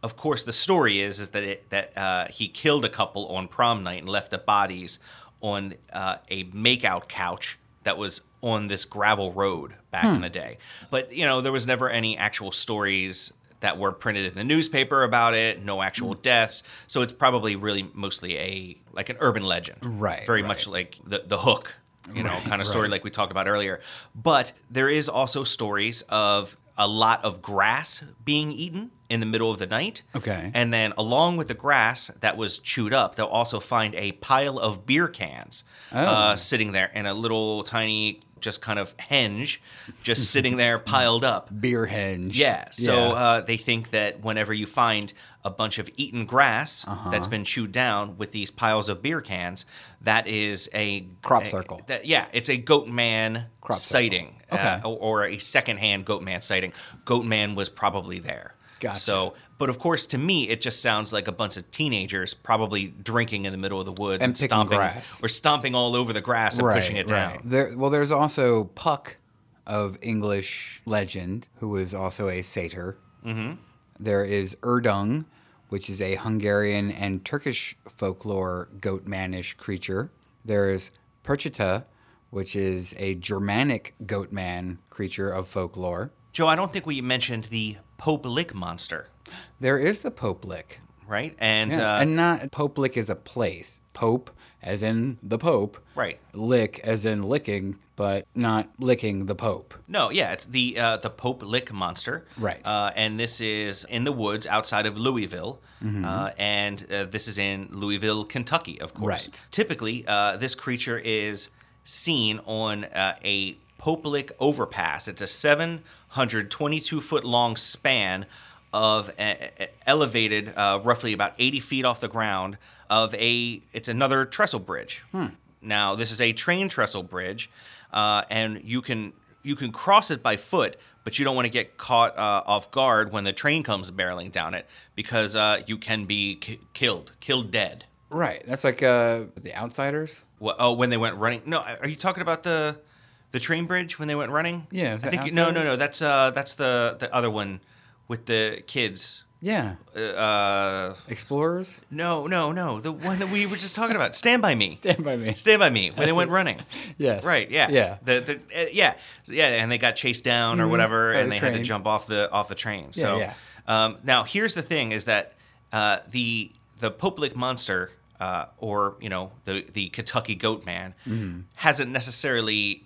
Of course, the story is is that it, that uh, he killed a couple on prom night and left the bodies on uh, a makeout couch that was on this gravel road back in the day. But you know, there was never any actual stories that were printed in the newspaper about it. No actual deaths. So it's probably really mostly a like an urban legend, Right, Very right. much like the the hook, you know, kind of story right. like we talked about earlier. But there is also stories of a lot of grass being eaten in the middle of the night. Okay. And then along with the grass that was chewed up, they'll also find a pile of beer cans uh, sitting there and a little tiny just kind of henge just sitting there piled up. Beer henge. Yeah. So Yeah. Uh, they think that whenever you find a bunch of eaten grass Uh-huh. that's been chewed down with these piles of beer cans. That is a Crop a- circle. that- yeah, it's a goat man Crop sighting, Okay. uh, or, or a secondhand goat man sighting. Goat man was probably there. Gotcha. So, but of course, to me, it just sounds like a bunch of teenagers probably drinking in the middle of the woods And and, picking stomping grass. or stomping all over the grass and pushing it down. There, well, there's also Puck of English legend, who was also a satyr. Mm-hmm. Is Erdung, which is a Hungarian and Turkish folklore goat manish creature. There is Perchita, which is a Germanic goat man creature of folklore. Joe, I don't think we mentioned the Pope Lick monster, There is the Pope Lick. right? And Yeah, uh, and not Pope Lick is a place. Pope, as in the Pope. Right. Lick, as in licking, but not licking the Pope. No, yeah, it's the uh, the Pope Lick monster. Right. Uh, and this is in the woods outside of Louisville, uh, and uh, this is in Louisville, Kentucky, of course. Right. Typically, uh, this creature is seen on uh, a Pope Lick overpass. It's a 722 foot long span of uh, uh, elevated, uh, roughly about 80 feet off the ground, of a. It's another trestle bridge. Now, this is a train trestle bridge, uh, and you can you can cross it by foot, but you don't want to get caught uh, off guard when the train comes barreling down it because uh, you can be ki- killed, killed dead. Right. That's like uh, the Outsiders. Oh, when they went running? No, are you talking about the the train bridge when they went running? Yeah, I think no, no, no. That's uh, that's the the other one with the kids. Yeah. Uh, Explorers. no, no, no. The one that we were just talking about. Stand by me. Stand by me. Stand by me when they went it. running. Yes. Right. Yeah. Yeah. The, the, uh, yeah. Yeah. And they got chased down or whatever, By and the they had to jump off the off the train. Yeah, so yeah. Um, now here's the thing: is that uh, the the Pope Lick monster, uh, or you know the the Kentucky Goat Man, Mm-hmm. hasn't necessarily.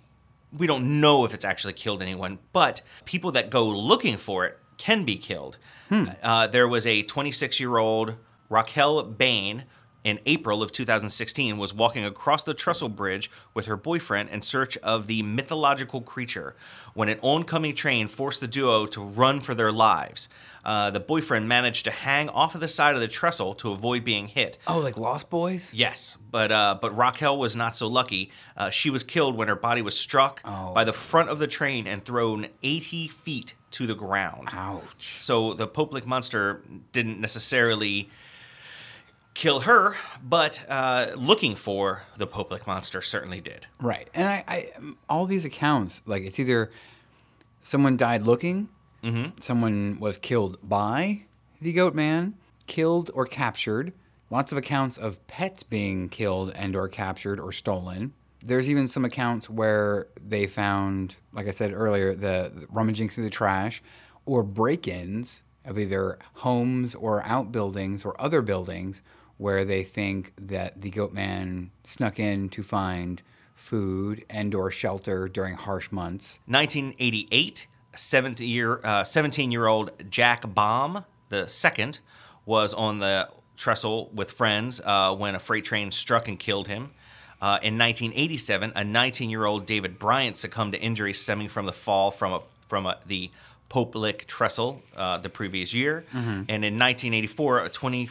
We don't know if it's actually killed anyone, but people that go looking for it can be killed. Hmm. Uh, there was a 26 year old Raquel Bain in April of 2016 was walking across the trestle bridge with her boyfriend in search of the mythological creature when an oncoming train forced the duo to run for their lives. Uh, the boyfriend managed to hang off of the side of the trestle to avoid being hit. Oh, like Lost Boys. Yes, but uh, but Raquel was not so lucky. Uh, she was killed when her body was struck Oh. by the front of the train and thrown 80 feet to the ground. Ouch. So the Pope Lick monster didn't necessarily kill her, but uh, looking for the Pope Lick monster certainly did. Right. And I, I, all these accounts, like it's either someone died looking, someone was killed by the goat man, killed or captured. Lots of accounts of pets being killed and or captured or stolen. There's even some accounts where they found, like I said earlier, the, the rummaging through the trash or break-ins of either homes or outbuildings or other buildings where they think that the goat man snuck in to find food and or shelter during harsh months. 1988, 17 year uh, 17 year old Jack Bahm the second was on the trestle with friends uh, when a freight train struck and killed him. Uh, in 1987, a 19 year old David Bryant succumbed to injuries stemming from the fall from a, from a, the Pope Lick trestle uh, the previous year. And in 1984, a 20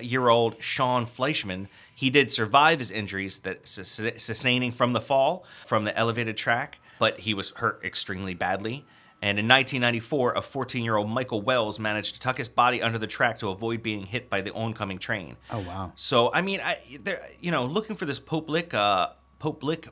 year old Sean Fleischman he did survive his injuries that sustaining from the fall from the elevated track, but he was hurt extremely badly. And in 1994, a 14 year old Michael Wells managed to tuck his body under the track to avoid being hit by the oncoming train. Oh, wow. So I mean, I there you know looking for this Pope Lick, uh, Pope Lick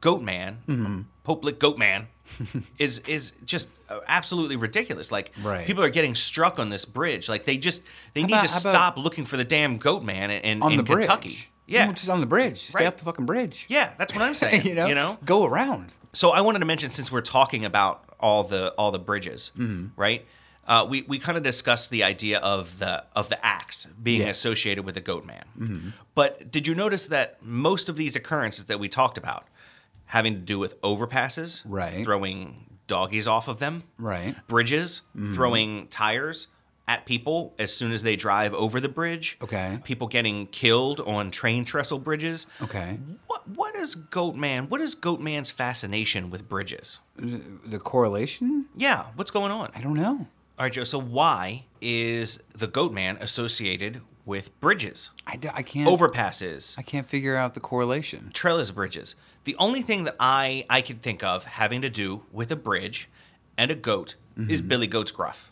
goat man, Mm-hmm. Pope Lick goat man, is is just uh, absolutely ridiculous. Like Right. people are getting struck on this bridge. Like they just they need about- to how stop looking for the damn goat man in, in, On in the bridge. Kentucky. Yeah, just on the bridge. Stay Right. up the fucking bridge. yeah, that's what I'm saying. you know? you know. Go around. So I wanted to mention since we're talking about all the all the bridges, Mm-hmm. right? Uh, we we kind of discussed the idea of the of the axe being Yes. Mm-hmm. associated with the goat man. But did you notice that most of these occurrences that we talked about having to do with overpasses, Right. throwing doggies off of them, Right. bridges, Mm-hmm. throwing tires at people as soon as they drive over the bridge. Okay. People getting killed on train trestle bridges. Okay. What what is Goat Man? What is Goat Man's fascination with bridges? The correlation? Yeah, what's going on? I don't know. All right, Joe. So why is the goat man associated with bridges, I, d- I can't overpasses, I can't figure out the correlation. trellis bridges. The only thing that I I can think of having to do with a bridge and a goat is Mm-hmm. Billy Goat's Gruff.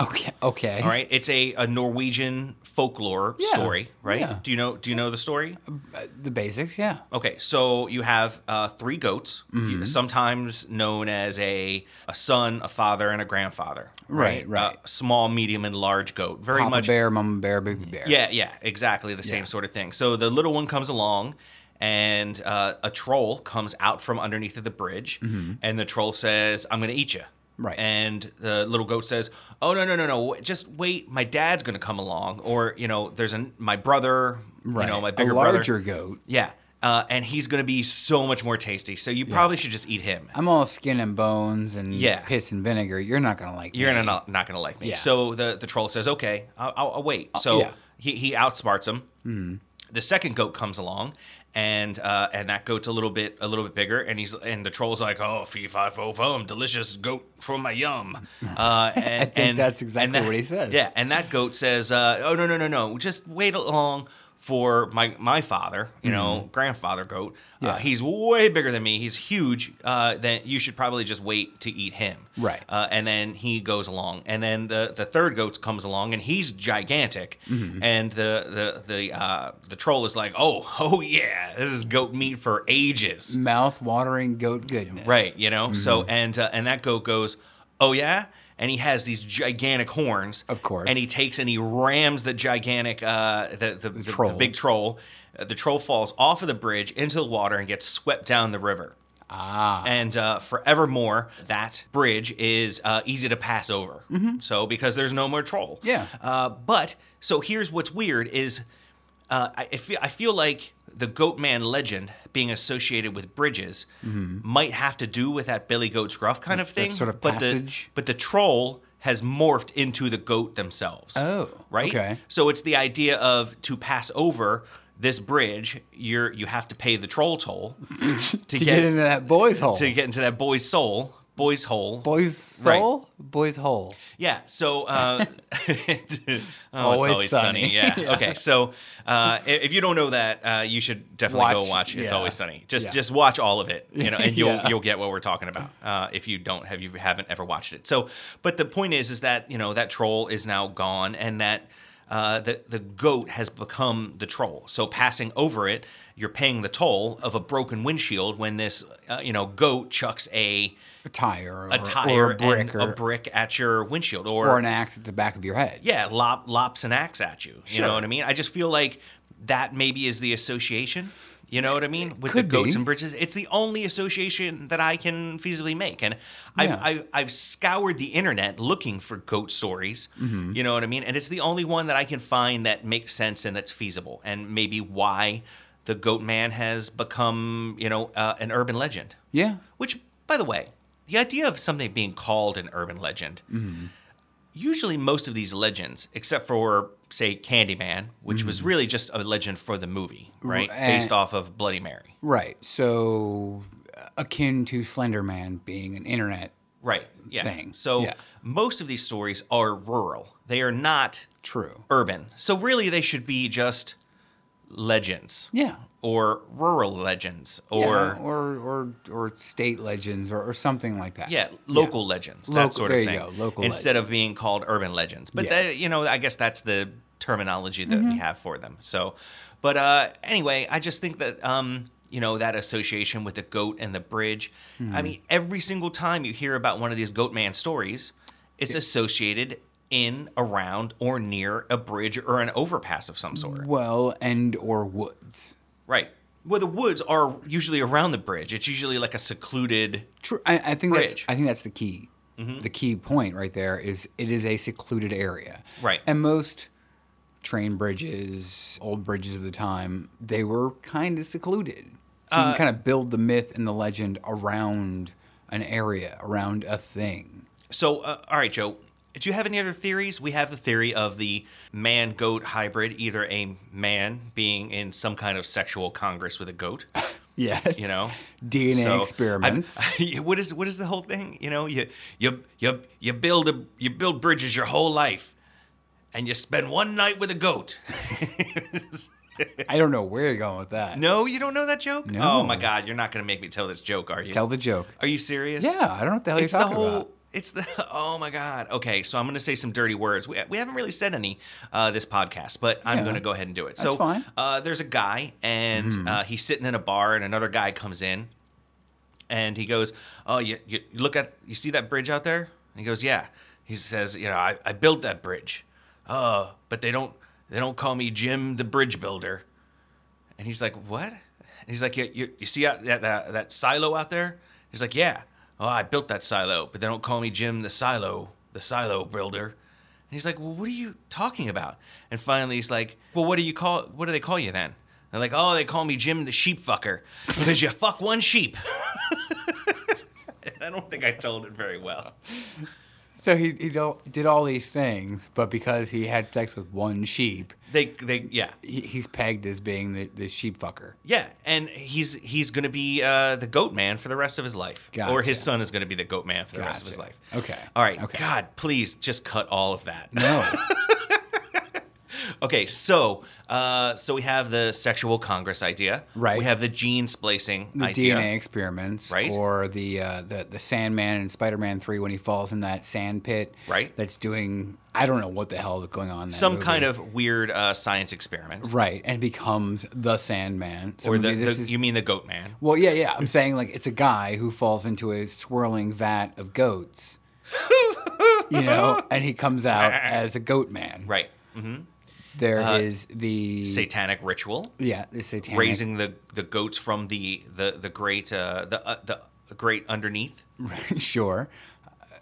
Okay. Okay. All right, it's a, a Norwegian folklore Yeah, story, right? yeah. Do you know Do you know the story? Uh, the basics, yeah. Okay, so you have uh, three goats, Mm-hmm. sometimes known as a a son, a father, and a grandfather. Right, right. Uh, small, medium, and large goat. Very Papa much. bear, mama bear, baby bear. Yeah, yeah, exactly the same Yeah. sort of thing. So the little one comes along, and uh, a troll comes out from underneath of the bridge, and the troll says, "I'm going to eat you." Mm-hmm. Right. And the little goat says, "Oh no, no, no, no! Just wait. My dad's going to come along, or you know, there's a my brother, Right. you know, my bigger a brother." larger goat. Yeah. Uh, and he's going to be so much more tasty. So you probably should just eat him. I'm all skin and bones and Yeah. piss and vinegar. You're not gonna like me. You're me. not not going to like me. Yeah. So the the troll says, "Okay, I'll, I'll, wait." So yeah. he he outsmarts him. Mm-hmm. The second goat comes along, and uh, and that goat's a little bit a little bit bigger, and he's and the troll's like, "Oh, fee fi fo fum, delicious goat for my yum." Uh, and, think and- that's exactly that- what he says. Yeah, and that goat says, uh, "Oh no no no no, just wait along." For my my father, you know, grandfather goat, uh, Mm-hmm. He's way bigger than me. He's huge. Uh, then you should probably just wait to eat him. Right. Uh, and then he goes along, and then the the third goat comes along, and he's gigantic. Mm-hmm. And the the the uh, the troll is like, oh oh yeah, this is goat meat for ages, Mouth watering goat goodness. right? You know. Mm-hmm. So and uh, and that goat goes, oh yeah. And he has these gigantic horns, Of course. And he takes and he rams the gigantic, uh, the the, the, troll. the big troll. Uh, the troll falls off of the bridge into the water and gets swept down the river. Ah. And uh, forevermore, that bridge is uh, easy to pass over. So because there's no more troll. Mm-hmm. Yeah. Uh, but so here's what's weird is uh, I, I feel I feel like the Goatman legend being associated with bridges might have to do with that Billy Goat's Gruff kind of Mm-hmm. Thing. sort of but passage? the but the troll has morphed into the goat themselves. Oh, right. okay. So it's the idea of to pass over this bridge, you're you have to pay the troll toll to, to get, into that boy's hole. to get into that boy's soul, boy's hole. boy's Right. boy's hole. Yeah. So, uh, oh, it's Always sunny. sunny. Yeah. Yeah. Okay. So, uh, if you don't know that, uh, you should definitely go Watch, watch. It's yeah. always sunny. Just Yeah. just watch all of it, you know, and you'll you'll get what we're talking about. Uh, if you don't have you haven't ever watched it. So, but the point is, is that you know that troll is now gone, and that. Uh, the the goat has become the troll. So passing over it, you're paying the toll of a broken windshield when this uh, you know goat chucks a A tire, or, a tire or a brick, or, a brick at your windshield, or, or an axe at the back of your head. yeah, lop, lops an axe at you. You Sure. know what I mean? I just feel like that maybe is the association. You know what I mean with could the goats be. and bridges? It's the only association that I can feasibly make, and I've. I've I've scoured the internet looking for goat stories. Mm-hmm. You know what I mean? And it's the only one that I can find that makes sense and that's feasible, and maybe why the goat man has become you know uh, an urban legend. Yeah. Which, by the way, the idea of something being called an urban legend, usually most of these legends, except for, say, Candyman, which was mm-hmm. really just a legend for the movie, right? R- Based off of Bloody Mary. Right. So akin to Slender Man being an internet. Right. Yeah. Thing. So Yeah. most of these stories are rural. They are not True. urban. So really they should be just legends. Yeah. Or rural legends. Yeah, Or or or or state legends or, or something like that. Yeah, local legends, that Local- sort of thing. go, local instead of being called urban legends. But Yes. Mm-hmm. that, you know, I guess that's the terminology that we have for them. So, but uh, anyway, I just think that um, you know that association with the goat and the bridge. Mm-hmm. I mean, every single time you hear about one of these goat man stories, it's associated in, around, or near a bridge or an overpass of some sort. Well, and or woods. Right. Well, the woods are usually around the bridge. It's usually like a secluded. True. I, I think that's I think that's the key. The key point right there is it is a secluded area. Right. And most train bridges, old bridges of the time, they were kind of secluded. So you can kind of build the myth and the legend around an area, around a thing. So, uh, all right, Joe. Do you have any other theories? We have the theory of the man goat hybrid, either a man being in some kind of sexual congress with a goat. Yes. You know, DNA So, experiments. I'm- what is what is the whole thing? You know, you you you you build a you build bridges your whole life. and you spend one night with a goat. I don't know where you're going with that. no, you don't know that joke? No. Oh my god, you're not gonna make me tell this joke, are you? Tell the joke. Are you serious? Yeah, I don't know what the hell it's you're the talking whole. about. It's the oh my god. Okay, so I'm going to say some dirty words. We, we haven't really said any uh, this podcast, but I'm Yeah. going to go ahead and do it. That's so fine. Uh, there's a guy, and uh, he's sitting in a bar, and another guy comes in, and he goes, "Oh, you, you you look at you see that bridge out there?" And he goes, "Yeah." He says, "You know, I, I built that bridge, uh, but they don't they don't call me Jim the Bridge Builder." And he's like, "What?" And he's like, "You, you, you see that, that that silo out there?" He's like, "Yeah." Oh, I built that silo, but they don't call me Jim the silo, the silo builder. And he's like, "Well, what are you talking about?" And finally, he's like, "Well, what do you call? What do they call you then?" They're like, "Oh, they call me Jim the sheep fucker because you fuck one sheep." I don't think I told it very well. So he, he did all these things, but because he had sex with one sheep, They, they, yeah, he, he's pegged as being the, the sheep fucker. yeah, and he's he's gonna be uh, the goat man for the rest of his life, or his son is gonna be the goat man for the rest of his life. Okay. All right. Okay. God, please just cut all of that. No. Okay, so uh, so we have the sexual congress idea. Right. We have the gene splicing the idea. DNA experiments, Right. Or the uh, the the Sandman in Spider-Man Three when he falls in that sand pit, Right. That's doing I don't know what the hell is going on. Some movie. kind of weird uh, science experiment. right, and becomes the Sandman. So Or the, this the is, you mean the goat man? well, yeah, yeah. I'm saying like it's a guy who falls into a swirling vat of goats, you know, and he comes out as a goat man. Right. hmm There Uh, is the Satanic ritual. yeah, the satanic Raising the, the goats from the the the great uh, the uh, the great underneath, sure.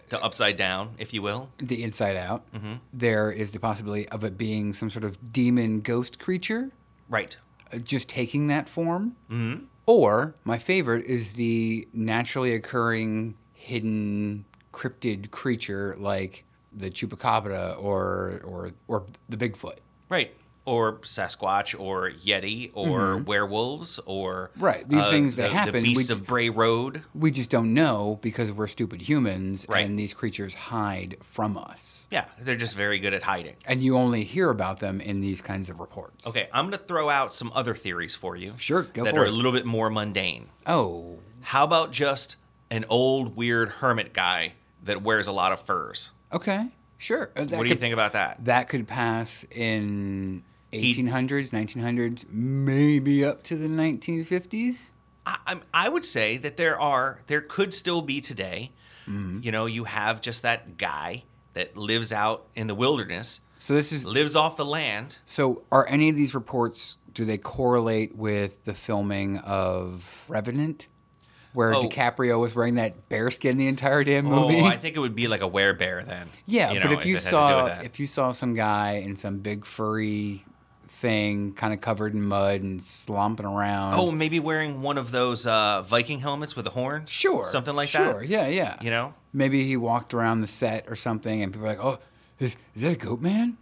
the upside down, if you will. the inside out. Mm-hmm. There is the possibility of it being some sort of demon ghost creature, Right. uh, just taking that form. Mm-hmm. Or my favorite is the naturally occurring hidden cryptid creature like the chupacabra or or or the Bigfoot. Right. Or Sasquatch, or Yeti, or werewolves, or Mm-hmm. Right, these uh, things that the, happen, The we beasts j- of Bray Road. We just don't know because we're stupid humans, Right. and these creatures hide from us. Yeah, they're just very good at hiding. And you only hear about them in these kinds of reports. Okay, I'm going to throw out some other theories for you. Sure, go that for are it. a little bit more mundane. Oh, How about just an old weird hermit guy that wears a lot of furs? okay, sure. Uh, that what do you think about that? That could pass in 1800s, 1900s, maybe up to the 1950s. I, I would say that there are, there could still be today. Mm-hmm. You know, you have just that guy that lives out in the wilderness, So this is lives off the land. so. Are any of these reports do they correlate with the filming of Revenant, where Oh. DiCaprio was wearing that bearskin the entire damn movie? Oh, I think it would be like a wear bear then. yeah, you but know, if you it had to do saw if you saw some guy in some big furry thing, kind of covered in mud and slomping around. Oh, maybe wearing one of those uh, Viking helmets with a horn. sure, Something like sure, that? yeah, yeah. You know? Maybe he walked around the set or something, and people were like, "Oh, is, is that a goat man?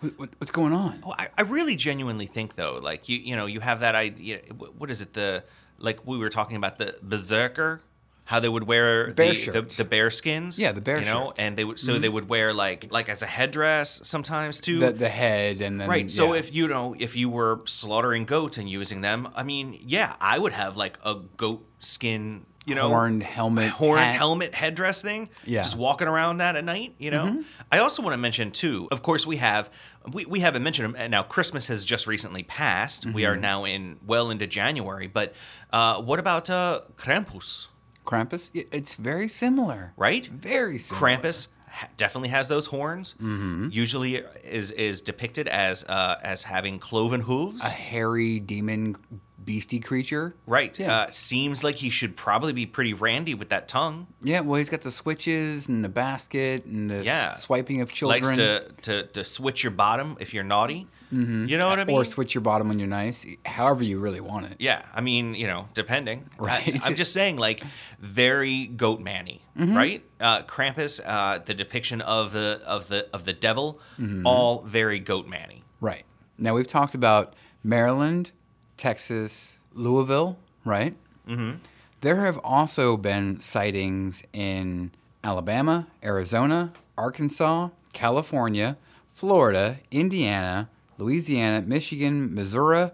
What, what, what's going on?" Well, I, I really genuinely think though, like you, you know, you have that idea. What is it? The like we were talking about the berserker, how they would wear Bear the, the the bear skins. Yeah, the bear you know, shirts. and they would so mm-hmm. they would wear like like as a headdress sometimes too. The the head and then Right. So yeah. if you know if you were slaughtering goats and using them, I mean, yeah, I would have like a goat skin, you know, Horned helmet, horned hat. helmet headdress thing. Yeah. Mm-hmm. Just walking around that at night, you know. I also want to mention too. Of course, we have we, we haven't mentioned them. Now Christmas has just recently passed. We Mm-hmm. are now in well into January. But uh, what about uh, Krampus? Krampus, it's very similar, Right. Very similar. Krampus definitely has those horns. Mm-hmm. Usually is is depicted as uh, as having cloven hooves. a hairy demon beastie creature. right. Yeah. Uh, seems like he should probably be pretty randy with that tongue. Yeah, well, he's got the switches and the basket and the Yeah. swiping of children. Likes to, to to switch your bottom if you're naughty. Mm-hmm. You know what I mean? or switch your bottom when you're nice, however you really want it. Yeah, I mean, you know, depending. Right. I, am just saying, like, very goat manny, Mm-hmm. right? Uh, Krampus, uh, the depiction of the of the of the devil, Mm-hmm. all very goat manny. Right. Now we've talked about Maryland, Texas, Louisville, right? Mm-hmm. There have also been sightings in Alabama, Arizona, Arkansas, California, Florida, Indiana, Louisiana, Michigan, Missouri,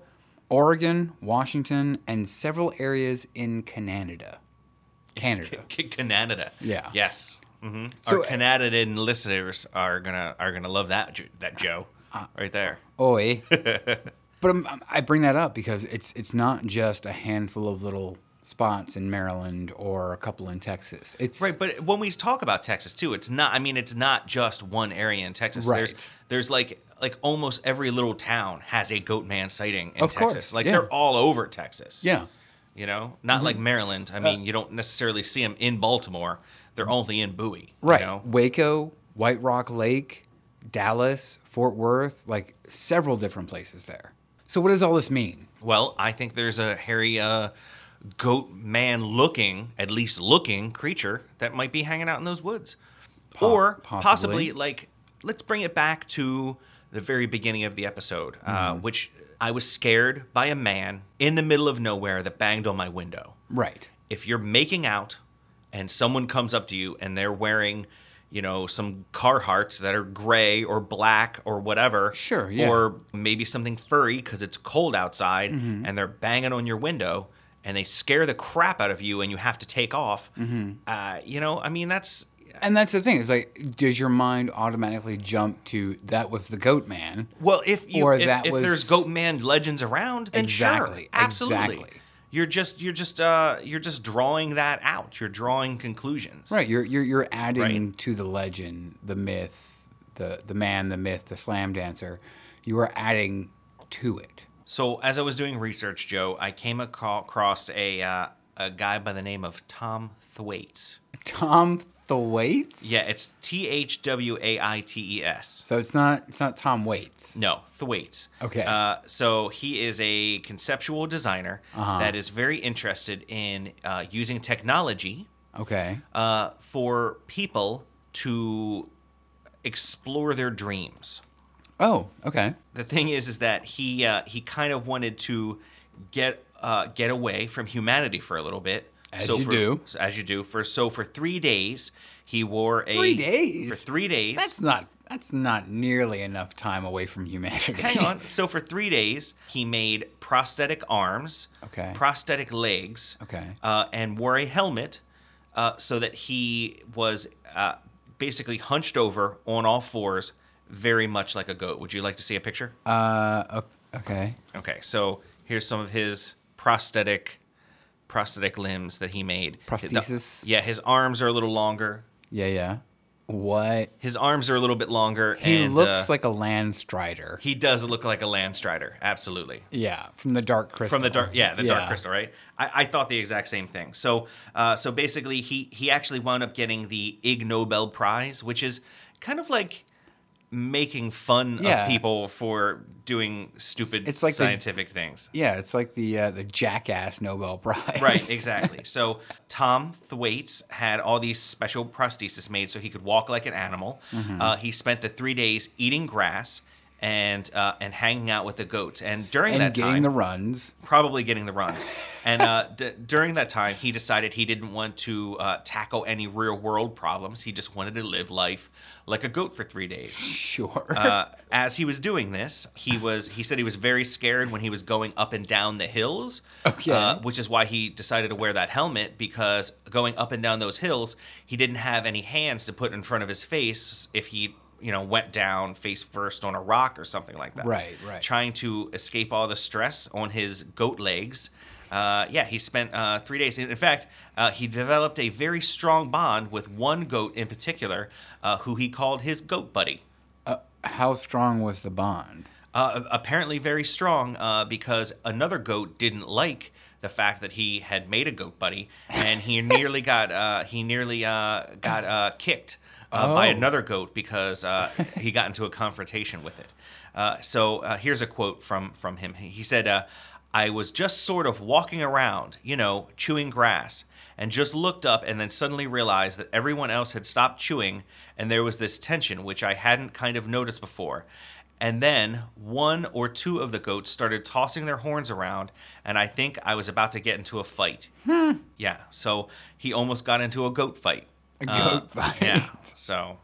Oregon, Washington, and several areas in Canada. Canada. Canada. Yeah. Yes. hmm So- Our Canadian listeners are gonna are gonna love that that Joe Uh, right there. Oi. but um, I bring that up because it's it's not just a handful of little spots in Maryland or a couple in Texas. It's Right, but when we talk about Texas too, it's not. I mean, it's not just one area in Texas. There's Right. there's there's like like almost every little town has a goat man sighting in Of Texas. course, Like yeah. they're all over Texas. yeah. You know, not like Maryland. I mean, you don't necessarily see them in Baltimore. They're only in Bowie. Right. You know? Waco, White Rock Lake, Dallas, Fort Worth, like several different places there. So what does all this mean? Well, I think there's a hairy uh, goat man looking, at least looking creature that might be hanging out in those woods. or possibly. possibly. like, let's bring it back to the very beginning of the episode, uh, Mm-hmm. which I was scared by a man in the middle of nowhere that banged on my window. Right. If you're making out and someone comes up to you and they're wearing, you know, some Carhartts that are gray or black or whatever, Sure, yeah. or maybe something furry because it's cold outside Mm-hmm. and they're banging on your window and they scare the crap out of you and you have to take off. Mm-hmm. Uh, you know, I mean, that's And that's the thing. It's like, does your mind automatically jump to that was the goat man? well, if you Or if, that if was- there's Goat Man legends around, then Exactly, sure, absolutely. exactly. You're just you're just uh you're just drawing that out. You're drawing conclusions. Right. You're you're you're adding Right. to the legend, the myth, the the man, the myth, the slam dancer. You are adding to it. So as I was doing research, Joe, I came across a uh, a guy by the name of Tom Thwaites. Tom Thwaites? Yeah, it's T H W A I T E S. So it's not it's not Tom Waits. No, Thwaites. Okay. Uh, so he is a conceptual designer Uh-huh. that is very interested in uh, using technology Okay. uh, for people to explore their dreams. Oh, okay. The thing is, is that he uh, he kind of wanted to get uh, get away from humanity for a little bit. As so you for, do. As you do. For so for three days, he wore a Three days? For three days. That's not that's not nearly enough time away from humanity. Hang on. So for three days, he made prosthetic arms, Okay. prosthetic legs, Okay. uh, and wore a helmet, uh, so that he was uh, basically hunched over on all fours, very much like a goat. Would you like to see a picture? Uh, okay. Okay, so here's some of his prosthetic prosthetic limbs that he made. Prosthesis? Yeah, his arms are a little longer. Yeah, yeah. What? His arms are a little bit longer. He and, looks uh, like a land strider. he does look like a land strider. Absolutely. Yeah, from the Dark Crystal. From the dark, yeah, the Yeah. dark crystal, right? I, I thought the exact same thing. So, uh, so basically, he he actually wound up getting the Ig Nobel Prize, which is kind of like making fun Yeah. of people for doing stupid It's like the- scientific things. Yeah, it's like the uh, the jackass Nobel Prize. Right, exactly. So Tom Thwaites had all these special prostheses made so he could walk like an animal. Mm-hmm. Uh, he spent the three days eating grass and uh, and hanging out with the goats. And during and that getting time, the runs. probably getting the runs. And uh, d- during that time, he decided he didn't want to uh, tackle any real world problems. He just wanted to live life like a goat for three days. Sure. Uh, as he was doing this, he was he said he was very scared when he was going up and down the hills. Okay. Uh, which is why he decided to wear that helmet because going up and down those hills, he didn't have any hands to put in front of his face if he you know went down face first on a rock or something like that. Right, right. Trying to escape all the stress on his goat legs. Uh, yeah, he spent uh, three days. In fact, uh, he developed a very strong bond with one goat in particular, uh, who he called his goat buddy. Uh, how strong was the bond? Uh, apparently very strong uh, because another goat didn't like the fact that he had made a goat buddy, and he nearly got uh, he nearly uh, got uh, kicked uh, by Oh. another goat because uh, he got into a confrontation with it. Uh, so uh, here's a quote from from him. He said, uh, "I was just sort of walking around, you know, chewing grass." And just looked up and then suddenly realized that everyone else had stopped chewing and there was this tension which I hadn't kind of noticed before. And then one or two of the goats started tossing their horns around, and I think I was about to get into a fight. Yeah, so he almost got into a goat fight. A Uh, goat fight. Yeah, so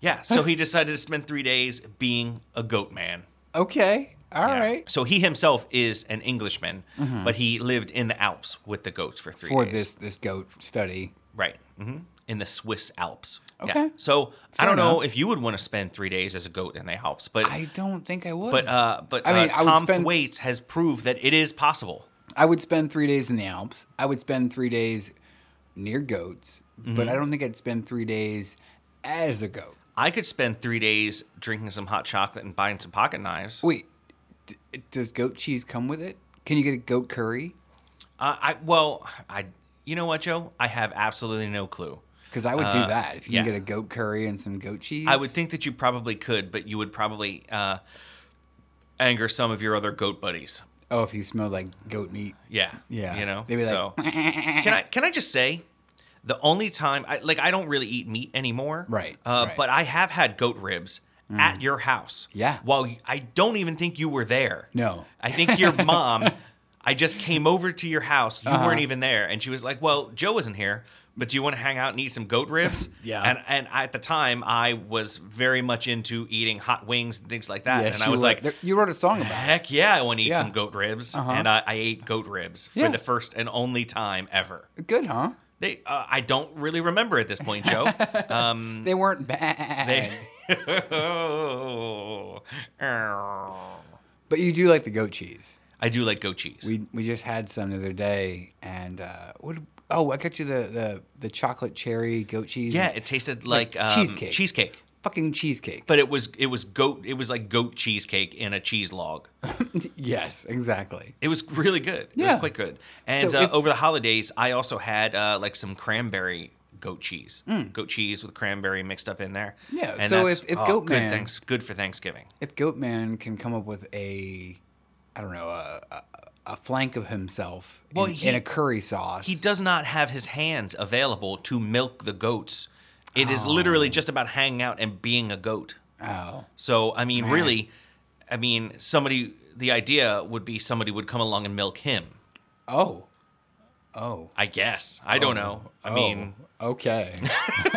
Yeah, so he decided to spend three days being a goat man. Okay. All right. Yeah. So he himself is an Englishman, but he lived in the Alps with the goats for three For days. this this goat study. Right. hmm In the Swiss Alps. Yeah. Okay. So I don't know if you would want to spend three days as a goat in the Alps, but I don't think I would. but uh, but I mean, uh, I Tom spend- Thwaites has proved that it is possible. I would spend three days in the Alps. I would spend three days near goats, Mm-hmm. but I don't think I'd spend three days as a goat. I could spend three days drinking some hot chocolate and buying some pocket knives. Wait, d- does goat cheese come with it? Can you get a goat curry? Uh, I well, I you know what, Joe? I have absolutely no clue. Because I would do that. If you Uh, yeah. can get a goat curry and some goat cheese. I would think that you probably could, but you would probably uh, anger some of your other goat buddies. Oh, if you smelled like goat meat. Yeah, Yeah. You know, They'd be like, so can I can I just say, the only time I like I don't really eat meat anymore, Right, Uh, right. Mm. But I have had goat ribs at your house. Yeah. While I don't even think you were there. No. I think your mom. I just came over to your house. You Uh-huh. weren't even there, and she was like, "Well, Joe isn't here." But do you want to hang out and eat some goat ribs? Yeah. And and at the time, I was very much into eating hot wings and things like that. Yes, and I was wrote- like, there- you wrote a song about it. Heck yeah, I want to eat Yeah. some goat ribs, Uh-huh. and I, I ate goat ribs for Yeah. the first and only time ever. Good, huh? They, uh, I don't really remember at this point, Joe. Um, They weren't bad. they, But you do like the goat cheese. I do like goat cheese. We we just had some the other day, and uh, what? Oh, I got you the the, the chocolate cherry goat cheese. yeah, it tasted like, um, cheesecake. Cheesecake, fucking cheesecake. but it was it was goat. It was like goat cheesecake in a cheese log. yes, exactly. It was really good. It Yeah. was quite good. And So uh, if- over the holidays, I also had uh, like some cranberry goat cheese, goat cheese with cranberry mixed up in there. Yeah, And so if- if oh, Goat good Man- thanks, good for Thanksgiving. If Goatman can come up with a, I don't know, a a, a flank of himself Well, in, he- in a curry sauce. He does not have his hands available to milk the goats. It is Oh. literally just about hanging out and being a goat. Oh, So, I mean, Man. really, I mean, somebody, the idea would be somebody would come along and milk him. oh, oh. I guess. I don't know. I Oh, mean, oh. okay.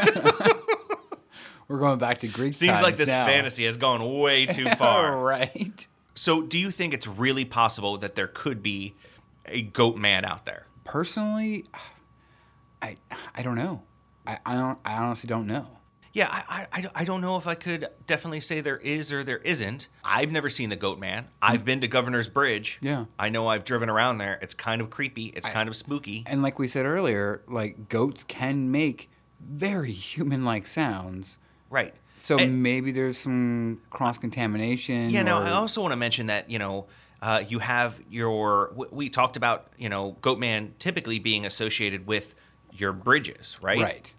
We're going back to Greek. seems like this now. fantasy has gone way too far. right. So, do you think it's really possible that there could be a goat man out there? Personally, I I don't know. I I, don't, I honestly don't know. Yeah, I, I- I, don't- I don't know if I could definitely say there is or there isn't. I've never seen the Goat Man. I've been to Governor's Bridge. Yeah. I know I've driven around there. It's kind of creepy. It's kind of spooky. And like we said earlier, like goats can make very human-like sounds. right. So And- maybe there's some cross contamination. Yeah, no, or- I also want to mention that, you know, uh, you have your, we talked about, you know, Goat Man typically being associated with your bridges, right? right.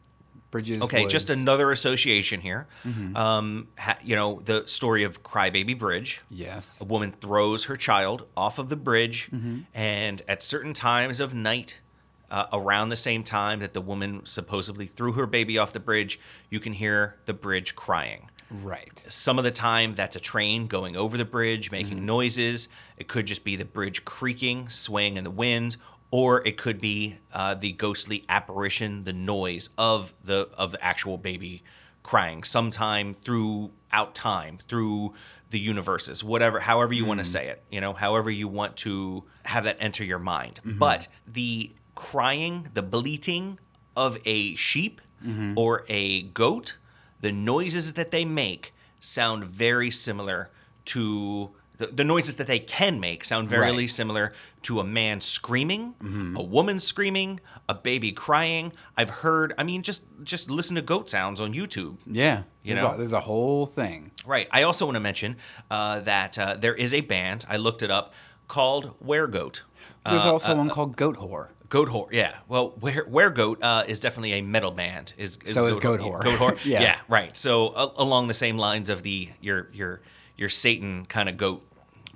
Bridges. Okay, just another association here. Mm-hmm. Um, ha, you know, the story of Crybaby Bridge. Yes. A woman throws her child off of the bridge, Mm-hmm. and at certain times of night, uh, around the same time that the woman supposedly threw her baby off the bridge, you can hear the bridge crying. Right. Some of the time, that's a train going over the bridge, making Mm-hmm. noises. It could just be the bridge creaking, swaying in the wind, or it could be uh, the ghostly apparition, the noise of the of the actual baby crying. Sometime throughout time, through the universes, whatever, however you Mm. want to say it, you know, however you want to have that enter your mind. Mm-hmm. But the crying, the bleating of a sheep Mm-hmm. or a goat, the noises that they make sound very similar to the, the noises that they can make sound very Right. similar to a man screaming, Mm-hmm. a woman screaming, a baby crying. I've heard. I mean, just just listen to goat sounds on YouTube. Yeah. You there's, know? a, there's a whole thing. Right. I also want to mention uh, that uh, there is a band. I looked it up called Weregoat. There's Uh, also one called Goat Whore. Goat Whore, yeah. Well, Where Weregoat uh, is definitely a metal band. Is, is So is Goat Whore. Goat Whore, Yeah. yeah. right. So uh, along the same lines of the your your your Satan kind of goat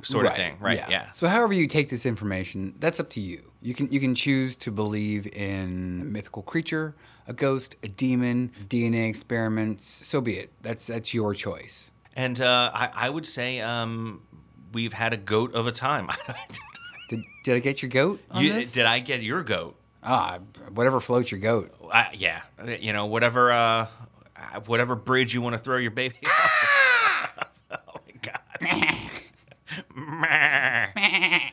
sort of thing, right? Yeah. So however you take this information, that's up to you. You can you can choose to believe in a mythical creature, a ghost, a demon, DNA experiments. So be it. That's that's your choice. And uh, I, I would say um, we've had a goat of a time. Did, did I get your goat You- did I get your goat? Ah, whatever floats your goat. I, yeah, you know, whatever. Uh, uh, whatever bridge you want to throw your baby off. oh my god.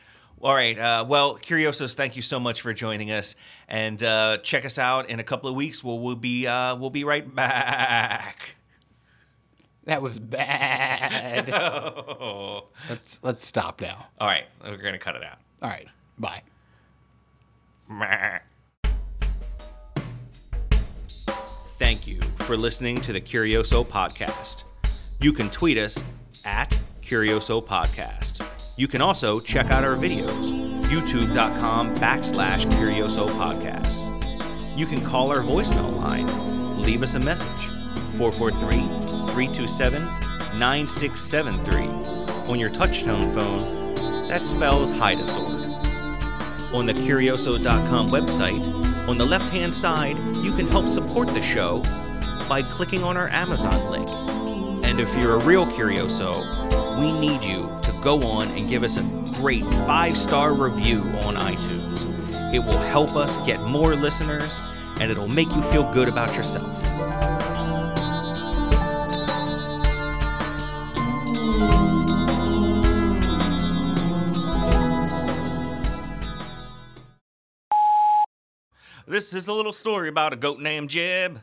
All right. Uh, well, Curiosos, thank you so much for joining us, and uh, check us out in a couple of weeks. We'll, we'll be uh, we'll be right back. That was bad. Oh. let's let's stop now. All right, we're gonna cut it out. All right. Bye. Thank you for listening to the Curioso Podcast. You can tweet us at Curioso Podcast. You can also check out our videos, youtube.com backslash Curioso Podcasts. You can call our voicemail line, leave us a message, 443 327 9673. On your touchtone phone, that spells hide a sword on the Curioso.com website, on the left hand side, you can help support the show by clicking on our Amazon link. And if you're a real Curioso, we need you to go on and give us a great five star review on iTunes. It will help us get more listeners and it'll make you feel good about yourself. This is a little story about a goat named Jeb.